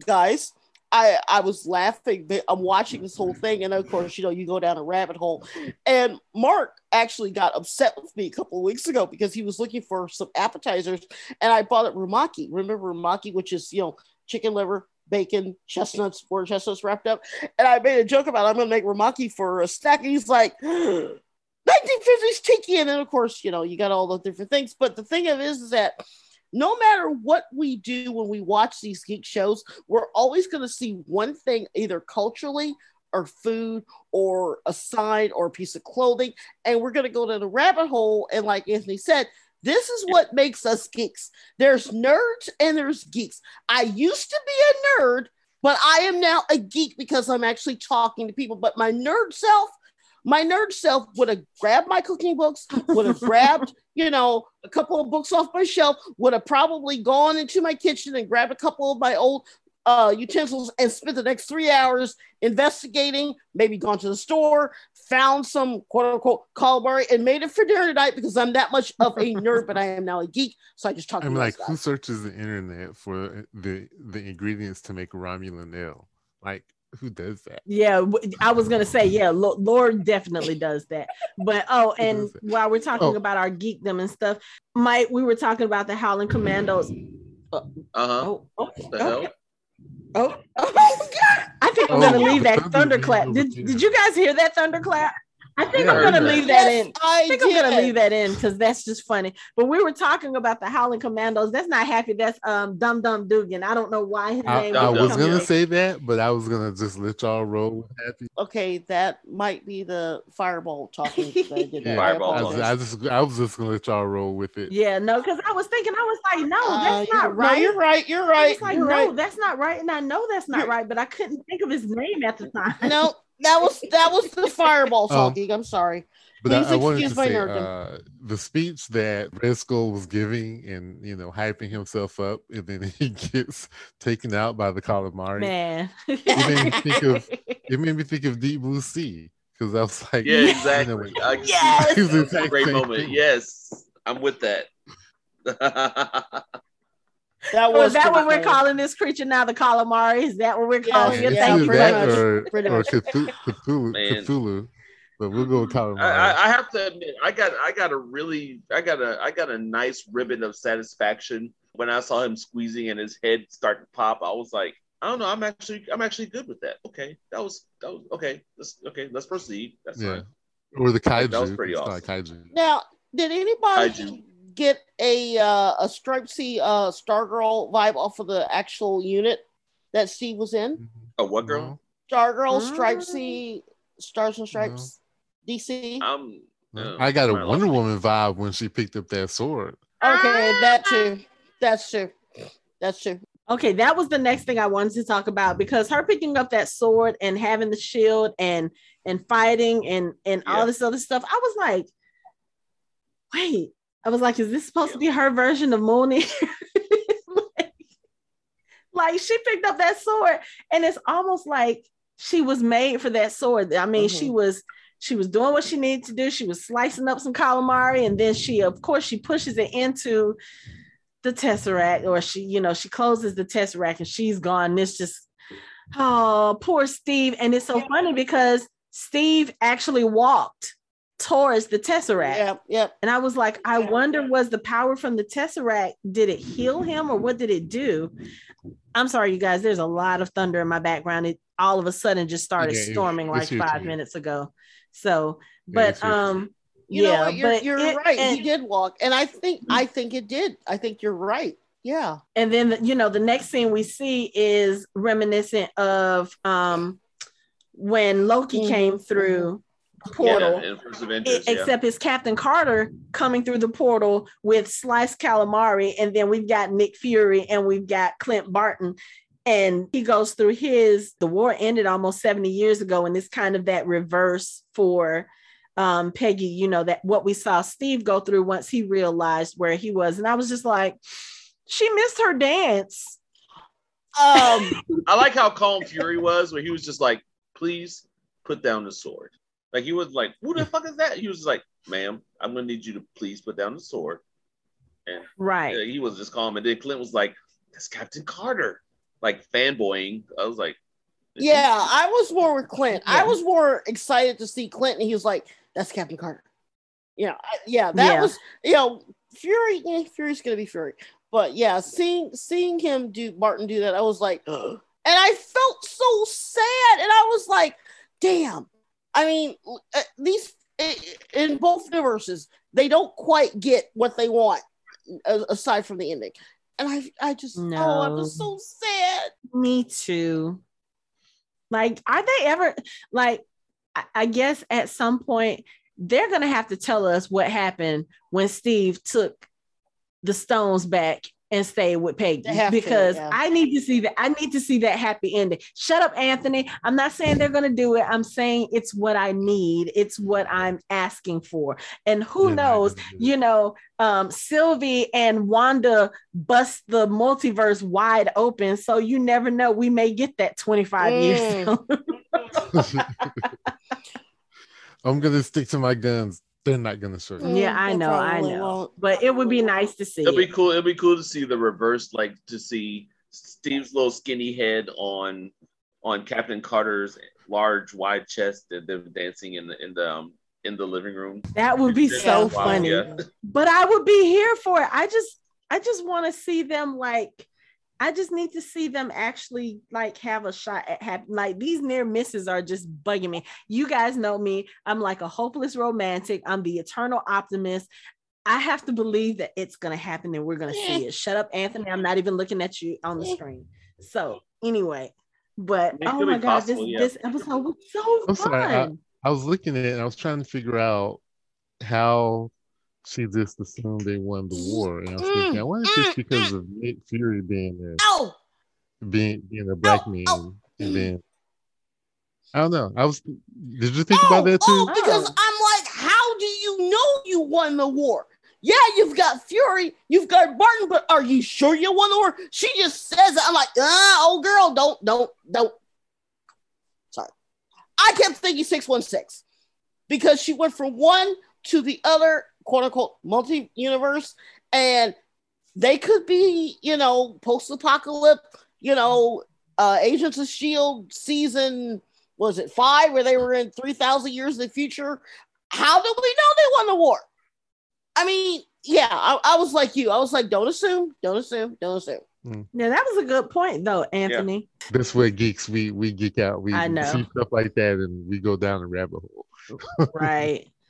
guys I, I was laughing. I'm watching this whole thing, and of course, you know, you go down a rabbit hole. And Mark actually got upset with me a couple of weeks ago because he was looking for some appetizers, and I bought it rumaki. Remember rumaki, which is you know chicken liver, bacon, chestnuts, where chestnuts wrapped up. And I made a joke about I'm going to make rumaki for a snack, and he's like. 1950s tiki, and then of course, you know, you got all the different things. But the thing of it is, is that no matter what we do when we watch these geek shows, we're always going to see one thing either culturally or food or a sign or a piece of clothing. And we're going to go to the rabbit hole. And like Anthony said, this is what makes us geeks. There's nerds and there's geeks. I used to be a nerd, but I am now a geek because I'm actually talking to people. But my nerd self, my nerd self would have grabbed my cooking books, would have grabbed, [laughs] you know, a couple of books off my shelf, would have probably gone into my kitchen and grabbed a couple of my old uh, utensils and spent the next three hours investigating, maybe gone to the store, found some quote unquote calamari and made it for dinner tonight because I'm that much of a nerd, but I am now a geek. So I just talk I'm like, guys. who searches the internet for the the ingredients to make Romulan ale? Like, who does that? Yeah, I was gonna say, yeah, Lord definitely does that. But oh, and while we're talking Oh. about our geekdom and stuff, Mike, we were talking about the Howling Commandos. Uh huh. Oh, oh, The oh, hell? oh, oh, God! [laughs] I think think I'm Oh, gonna leave that thunderclap. beat Did, did you guys hear that thunderclap? I think Yeah, I I'm gonna leave that Yes, in. I, I think I'm gonna leave that in because that's just funny. But we were talking about the Howling Commandos. That's not happy. That's um Dum Dum Dugan. I don't know why his I, name. I Dum was gonna yeah. say that, but I was gonna just let y'all roll with happy. Okay, that might be the fireball talking. I. [laughs] Yeah, Fireball I, was, I just I was just gonna let y'all roll with it. Yeah, no, because I was thinking, I was like, no, Uh, that's you're- not right. No, you're right. You're I right. was like, you're no, right. that's not right, and I know that's not You're- right, but I couldn't think of his name at the time. No, that was that was the [laughs] fireball Um, talking. I'm sorry. But I, Please I wanted to excuse my say uh, the speech that Red Skull was giving and you know hyping himself up, and then [laughs] he gets taken out by the calamari. man. made me think of- [laughs] It made me think of Deep Blue Sea because I was like, Yeah, you know, exactly. I Yes. It's the That's a great moment. thing. Yes, I'm with that. That Oh, was is that what we're calling this creature now? The calamari? Is that what we're calling Yeah, it? yeah, Thank you pretty very much. or, Pretty or much. Cthulhu, Cthulhu, Cthulhu, but we'll go with calamari. I, I, I have to admit, I got I got a really I got a I got a nice ribbon of satisfaction when I saw him squeezing and his head start to pop. I was like, I don't know, I'm actually I'm actually good with that. Okay, that was that was okay. Let's okay, let's proceed. That's yeah, fine. or the kaiju. That was pretty It's awesome. kaiju. Now, did anybody Kaiju. Get a uh, a Stripesy uh, Stargirl vibe off of the actual unit that Steve was in? Oh, what girl? Stargirl, Mm. Stripesy, Stars and Stripes, DC. I'm. No. no, I got a I Wonder lost it. Woman vibe when she picked up that sword. Okay, that too. That's true. That's true. Okay, that was the next thing I wanted to talk about because her picking up that sword and having the shield and and fighting and and Yeah. all this other stuff, I was like, wait, I was like, is this supposed to be her version of Mooney? [laughs] like, like, she picked up that sword and it's almost like she was made for that sword. I mean, she mm-hmm. was she was doing what she needed to do. She was slicing up some calamari and then she, of course, she pushes it into the tesseract or she you know she closes the tesseract and she's gone this just oh poor steve and it's so funny because steve actually walked towards the tesseract Yep, yep. and i was like i wonder was the power from the tesseract did it heal him or what did it do i'm sorry you guys there's a lot of thunder in my background it all of a sudden just started Yeah, storming it's like five too. minutes ago so but it's here too. um You yeah know what? You're, but you're it- right. and- he did walk, and I think I think it did. I think you're right. Yeah. and then you know the next scene we see is reminiscent of um when Loki Mhm. came through the portal. Yeah, in First Avengers. e- Except it's Captain Carter coming through the portal with sliced calamari, and then we've got Nick Fury and we've got Clint Barton, and he goes through his. The war ended almost seventy years ago, and it's kind of that reverse for um Peggy. You know that what we saw Steve go through once he realized where he was, and I was just like, she missed her dance. Um. [laughs] I like how calm Fury was, where he was just like, "Please put down the sword." Like he was like, "Who the [laughs] fuck is that?" He was like, "Ma'am, I'm gonna need you to please put down the sword." And Right. he was just calm, and then Clint was like, "That's Captain Carter," like fanboying. I was like, yeah, I was more with Clint. I was more excited to see Clint, and he was like, "That's Captain Carter." You know, I, yeah, that Yeah. was you know, Fury. Yeah, Fury's gonna be Fury, but yeah, seeing seeing him do Martin do that, I was like, [gasps] and I felt so sad, and I was like, damn. I mean, these in both universes, they don't quite get what they want, aside from the ending. And I, I just, oh, I was so sad. Me too. Like, are they ever like? I, I guess at some point they're gonna have to tell us what happened when Steve took the stones back and stay with Peggy They have to, because yeah. I need to see that. I need to see that happy ending. Shut up, Anthony. I'm not saying they're gonna do it. I'm saying it's what I need. It's what I'm asking for. And who They're knows? gonna do it. you know, um, Sylvie and Wanda bust the multiverse wide open. So you never know. We may get that 25 years. Mm. [laughs] I'm gonna stick to my guns. They're not gonna serve. you. yeah, I know, I know. won't. But it would be nice to see. It'll be cool. It'll be cool to see the reverse, like to see Steve's little skinny head on on Captain Carter's large, wide chest, and them dancing in the in the um, in the living room. That would be so Wow, funny. yeah. But I would be here for it. I just, I just want to see them like. I just need to see them actually like have a shot at have like these near misses are just bugging me. You guys know me. I'm like a hopeless romantic. I'm the eternal optimist. I have to believe that it's gonna happen and we're gonna see eh. it. Shut up, Anthony. I'm not even looking at you on the eh. screen. So anyway, but It oh my god, possible, this yeah. this episode was so I'm sorry, I- fun. I was looking at it and I was trying to figure out how she just assumed they won the mm, war. And I was mm, thinking, I wonder if it's because mm. of Nick Fury being there, Oh, being being a black Oh, man, oh. and then I don't know. I was. Did you think oh, about that too? oh, because. I'm like, how do you know you won the war? Yeah, you've got Fury, you've got Barton, but are you sure you won the war? She just says it. I'm like, ah, old girl, don't, don't, don't. Sorry. I kept thinking 616 because she went from one to the other, quote unquote, multi universe, and they could be, you know, post apocalypse, you know, uh, Agents of S.H.I.E.L.D. Season, was it five, where they were in 3,000 years in the future? How do we know they won the war? I mean, yeah, I, I was like you. I was like, don't assume, don't assume, don't assume. Yeah, that was a good point though, Anthony. This way, geeks we we geek out. We I know. see stuff like that and we go down a rabbit hole. Right. [laughs]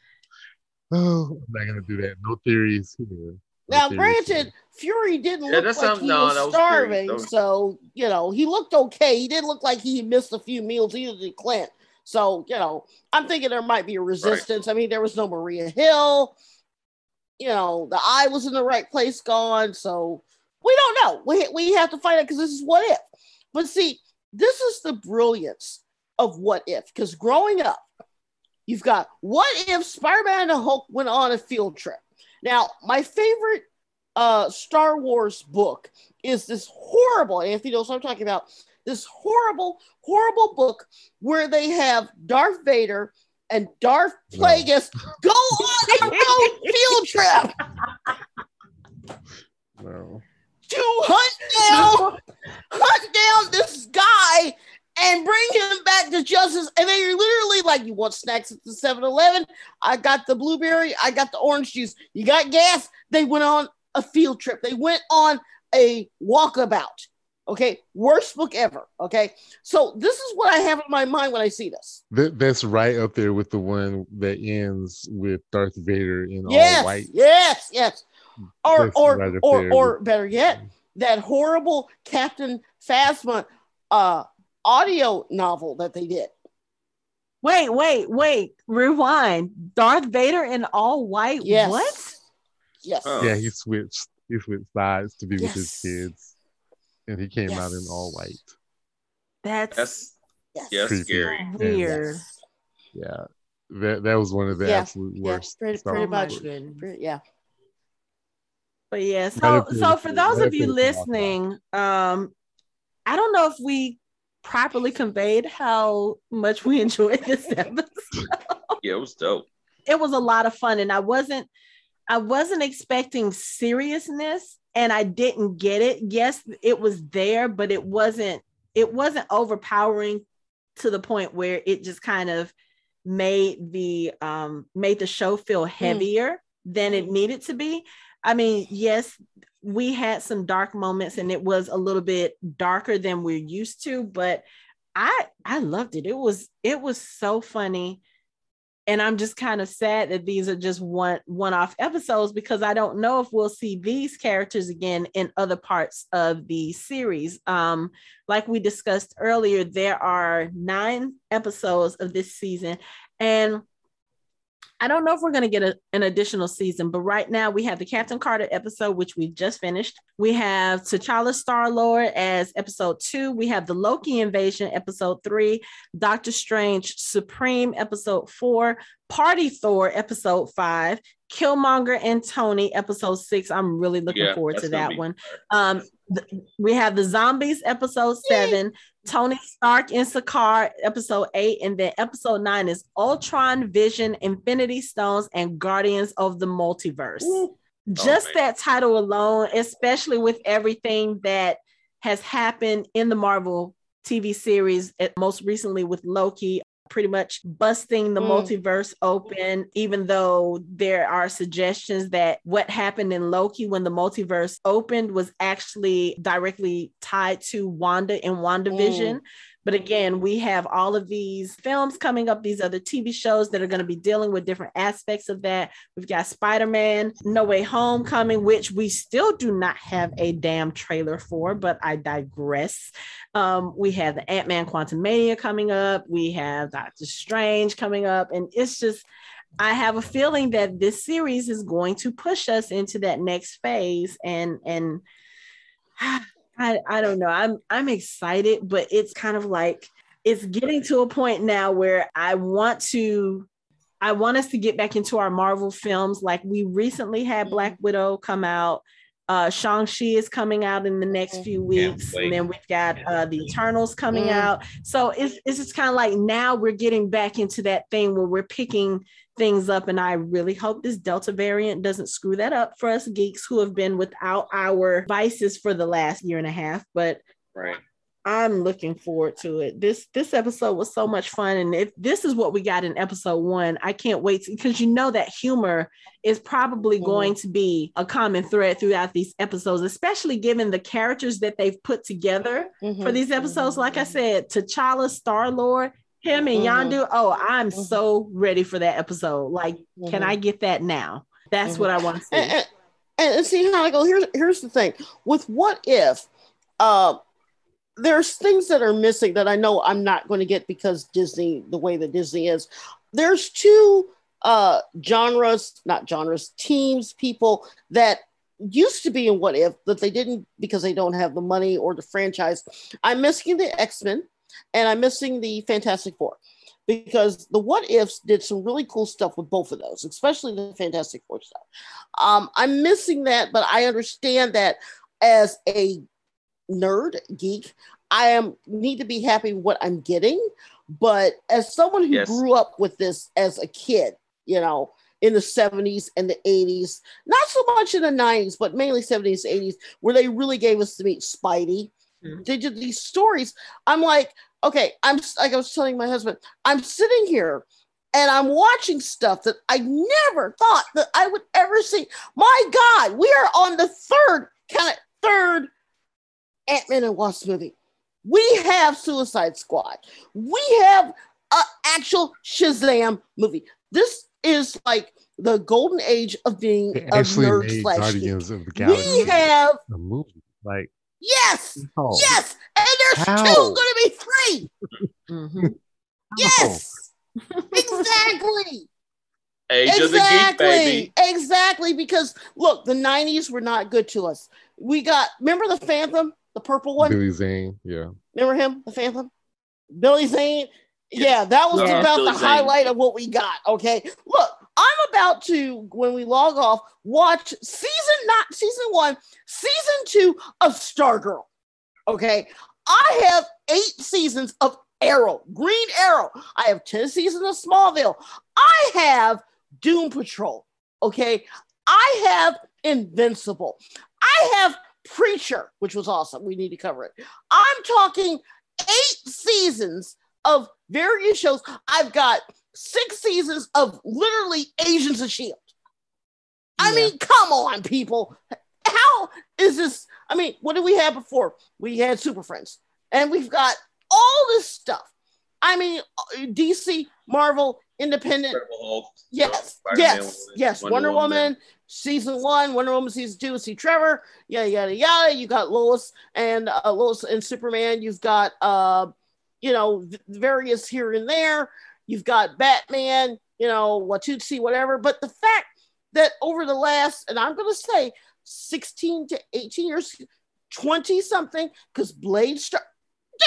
Oh, [sighs] I'm not gonna do that. No theories here. No Now, theories granted, here. Fury didn't Yeah, look like something- he no, was starving, was- so you know he looked okay. He didn't look like he missed a few meals either. Did Clint? So you know, I'm thinking there might be a resistance. I mean, there was no Maria Hill. You know, the eye was in the right place, gone. So we don't know. We we have to find out because this is what if. But see, this is the brilliance of what if. Because growing up, you've got what if Spider-Man and the Hulk went on a field trip. Now, my favorite uh Star Wars book is this horrible, Anthony knows what I'm talking about, this horrible, horrible book where they have Darth Vader and Darth No. Plagueis go [laughs] on a field trip No. to hunt down, hunt down this guy and bring him back to justice. And they're literally like, You want snacks at the 7 Eleven? I got the blueberry, I got the orange juice. You got gas? They went on a field trip, they went on a walkabout. Okay, worst book ever. Okay, so this is what I have in my mind when I see this. That, that's right up there with the one that ends with Darth Vader in all Yes, white. yes, yes. Or, That's or, right or, or better yet, that horrible Captain Phasma uh, audio novel that they did. Wait, wait, wait. Rewind. Darth Vader in all white. Yes. What? Yes. Oh. Yeah, he switched. He switched sides to be with his kids, and he came out in all white. That's, That's Yes. yeah, Creepy. scary. weird. Yeah, that that was one of the Yeah, absolute Yeah, worst. pretty, pretty my Wars much. goodness. Pretty- yeah. But yeah, so so for those of you there with the Walkabout. listening, um, I don't know if we properly conveyed how much we [laughs] enjoyed this [laughs] episode. Yeah, it was dope. it was a lot of fun, and I wasn't I wasn't expecting seriousness, and I didn't get it. Yes, it was there, but it wasn't it wasn't overpowering to the point where it just kind of made the um made the show feel heavier than it needed to be. I mean, yes, we had some dark moments and it was a little bit darker than we're used to, but I I loved it. It was it was so funny. And I'm just kind of sad that these are just one one-off episodes because I don't know if we'll see these characters again in other parts of the series. Um, like we discussed earlier, there are nine episodes of this season, and I don't know if we're going to get a, an additional season, but right now we have the Captain Carter episode, which we've just finished. We have T'Challa Star Lord as episode two. We have the Loki invasion episode three, Doctor Strange Supreme episode four, Party Thor episode five, Killmonger and Tony episode six. I'm really looking Yeah, forward to that be one. Um, th- we have the Zombies episode seven, Tony Stark in Sakaar episode eight, and then episode nine is Ultron, Vision, Infinity Stones, and Guardians of the Multiverse. Ooh. Just man. that title alone, especially with everything that has happened in the Marvel TV series, eh, most recently with Loki, pretty much busting the Mm. multiverse open, even though there are suggestions that what happened in Loki when the multiverse opened was actually directly tied to Wanda and WandaVision. But again, we have all of these films coming up, these other TV shows that are going to be dealing with different aspects of that. We've got Spider Man, No Way Home coming, which we still do not have a damn trailer for, but I digress. Um, we have the Ant Man Quantumania coming up, we have Doctor Strange coming up, and it's just. I have a feeling that this series is going to push us into that next phase and and [sighs] I, I don't know. I'm I'm excited, but it's kind of like it's getting to a point now where I want to I want us to get back into our Marvel films. Like we recently had Black Widow come out. Uh Shang-Chi is coming out in the next few weeks. And then we've got uh the Eternals coming Mm. out. So it's it's just kind of like now we're getting back into that thing where we're picking things up. And I really hope this Delta variant doesn't screw that up for us geeks who have been without our vices for the last year and a half. But Right. I'm looking forward to it. This this episode was so much fun, and if this is what we got in episode one, I can't wait because you know that humor is probably Mhm. going to be a common thread throughout these episodes, especially given the characters that they've put together Mhm. for these episodes. Like I said, T'Challa, Star Lord, him and Mhm. Yondu. Oh, I'm Mhm. so ready for that episode. Like, can Mhm. I get that now? That's what I want to see. and, and, and see how I go. Here's here's the thing with what if uh, there's things that are missing that I know I'm not going to get because Disney, the way that Disney is. There's two uh, genres, not genres, teams, people that used to be in What If that they didn't because they don't have the money or the franchise. I'm missing the X Men and I'm missing the Fantastic Four because the What Ifs did some really cool stuff with both of those, especially the Fantastic Four stuff. Um, I'm missing that, but I understand that as a nerd geek, I am need to be happy with what I'm getting. But as someone who Yes. grew up with this as a kid, you know, in the 70s and the 80s, not so much in the 90s, but mainly 70s, 80s, where they really gave us to meet Spidey. Mhm. They did these stories. I'm like, okay, I'm like I was telling my husband, I'm sitting here and I'm watching stuff that I never thought that I would ever see. My God, we are on the third kind of third Ant-Man and Wasp movie. We have Suicide Squad. We have an actual Shazam movie. This is like the golden age of being They a actually nerd slash. Guardians of the Galaxy We have a movie. Like, yes, oh, yes, and there's How? two going to be three. mm-hmm. Yes, exactly. [laughs] Age of the geek, baby. Exactly. Because look, the 90s were not good to us. We got, remember the Phantom, the purple one? Billy Zane. Yeah. Remember him, the Phantom? Billy Zane? Yeah, that was Yeah. about Billy the highlight of what we got. Okay. Look, I'm about to, when we log off, watch season, not season one, season two of Stargirl. Okay. I have eight seasons of Arrow, Green Arrow. I have 10 seasons of Smallville. I have Doom Patrol. Okay. I have Invincible. I have Preacher, which was awesome. We need to cover it. I'm talking eight seasons of various shows. I've got six seasons of literally Agents of S.H.I.E.L.D. I Yeah. mean, come on, people. How is this? I mean, what did we have before? We had Super Friends, and we've got all this stuff. I mean, DC, Marvel, Independent, Incredible Hulk. Yes, Spider-Man, yes, yes. Wonder, Woman, season one, Wonder Woman season two, see Trevor, yada yada yada. You got Lois and uh, Lois and Superman. You've got uh, you know, various here and there. You've got Batman, you know, Watusi, whatever. But the fact that over the last, and I'm gonna say 16 to 18 years, 20 something, because Blade start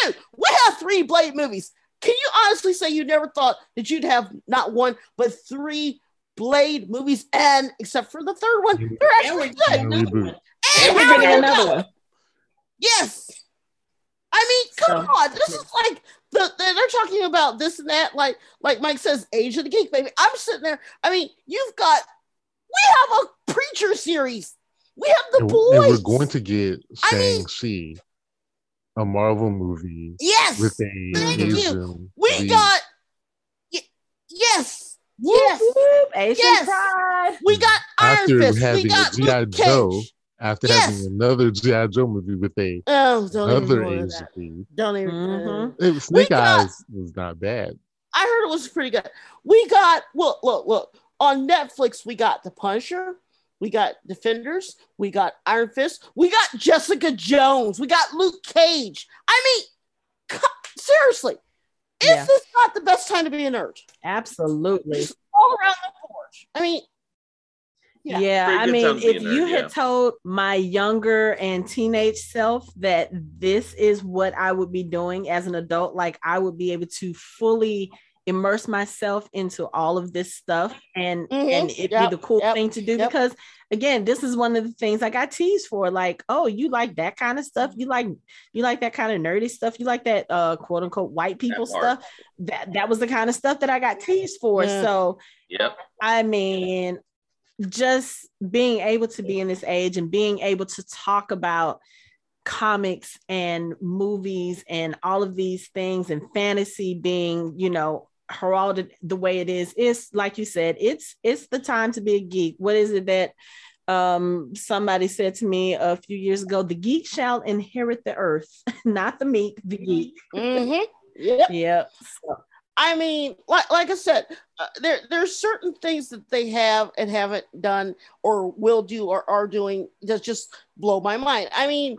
dude, we have three Blade movies. Can you honestly say you never thought that you'd have not one but three Blade movies, and except for the third one, they're actually good. And. And And we're getting another one. Yes. I mean, come So- on. This is like the, the- they're talking about this and that, like like Mike says, Age of the Geek, baby. I'm sitting there. I mean, you've got we have a preacher series. We have the And, boys. and we're going to get I mean- Shang-Chi, a Marvel movie yes. with a Thank you. We lead. got Yes. Yes. Whoop, whoop, Asian Yes. pride. We got Iron After Fist. We having got a G.I. Joe, Cage. After Yes. having another G.I. Joe movie with a Oh, don't even other go Asian that. Don't even. Mhm. It was Snake got- Eyes was not bad. I heard it was pretty good. We got look, look, look. On Netflix, we got The Punisher, we got Defenders, we got Iron Fist, we got Jessica Jones, we got Luke Cage. I mean, co- seriously, is Yeah. this not the best time to be a nerd? Absolutely. Just all around the board. I mean, Yeah, Yeah. I mean, time to be if a you nerd, had told my younger and teenage self that this is what I would be doing as an adult, like I would be able to fully immerse myself into all of this stuff and Mhm. and it'd Yep, be the cool yep, thing to do yep. because again this is one of the things i got teased for like oh you like that kind of stuff you like you like that kind of nerdy stuff you like that uh quote unquote white people part. stuff that that was the kind of stuff that i got teased for Yeah. so Yep. I mean, just being able to be in this age and being able to talk about comics and movies and all of these things and fantasy being, you know, heralded the way it is, is like you said, it's it's the time to be a geek. What is it that um somebody said to me a few years ago? The geek shall inherit the earth, [laughs] not the meek, the geek. mhm. [laughs] Yep. Yep. So, I mean, like like I said, uh, there there's certain things that they have and haven't done or will do or are doing that just blow my mind. I mean,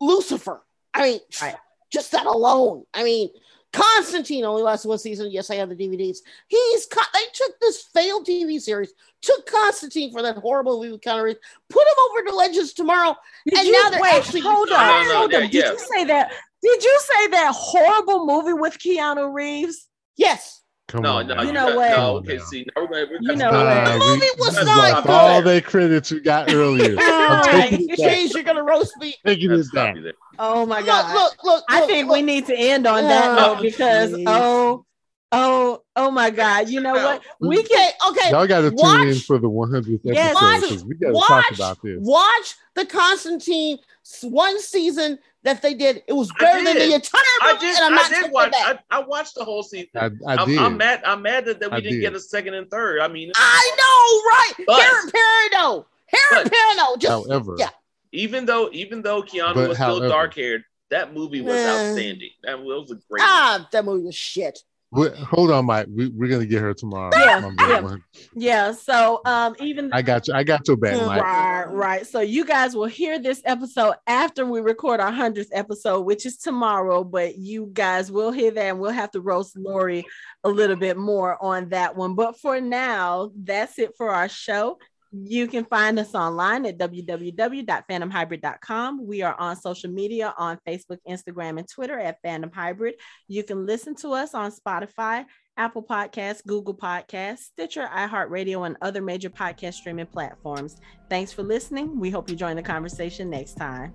Lucifer. I mean, Right. just that alone. I mean, Constantine only lasted one season. Yes, I have the DVDs. He's co- they took this failed TV series, took Constantine for that horrible movie with Keanu Reeves, put him over to Legends Tomorrow. Did And you, now they're wait, actually- hold No, on, no, no, hold on. Did yeah. you say that? Did you say that horrible movie with Keanu Reeves? Yes, Come No, on. no. You you know what? No, Come on okay, see, now we're gonna, we're You know what? the we- movie was not not good. all that credit you got earlier. [laughs] All taking right. it back. Jeez, you're gonna roast me. Taking Let's it back. stop you there. Oh my look, god. look, look. I think look. we need to end on that Oh, note because jeez. oh, oh, oh my god. You know what? We can Okay, okay. Y'all got to tune Watch- in for the 100th episode. Yes. episode because we got to talk about this. watch the Constantine one season that they did. It was better than the entire I did. and I'm I not did watch. it. I, I watched the whole season. I, I I'm, did. I'm mad. I'm mad that, that we I didn't did. get a second and third. I mean, I know, right? But- Harry Perrineau, Harry But- Perrineau, just However, yeah. even though even though Keanu But was however- still dark haired, that movie was Uh, outstanding. That was a great. ah, that movie was shit. We- hold on, Mike. We, we're gonna get her tomorrow. Yeah, yeah. yeah. So um even I got you. I got your back, Mike. Right, right. So you guys will hear this episode after we record our hundredth episode, which is tomorrow. But you guys will hear that, and we'll have to roast Lori a little bit more on that one. But for now, that's it for our show. You can find us online at www.phantomhybrid.com. We are on social media on Facebook, Instagram, and Twitter at Phantom Hybrid. You can listen to us on Spotify, Apple Podcasts, Google Podcasts, Stitcher, iHeartRadio, and other major podcast streaming platforms. Thanks for listening. We hope you join the conversation next time.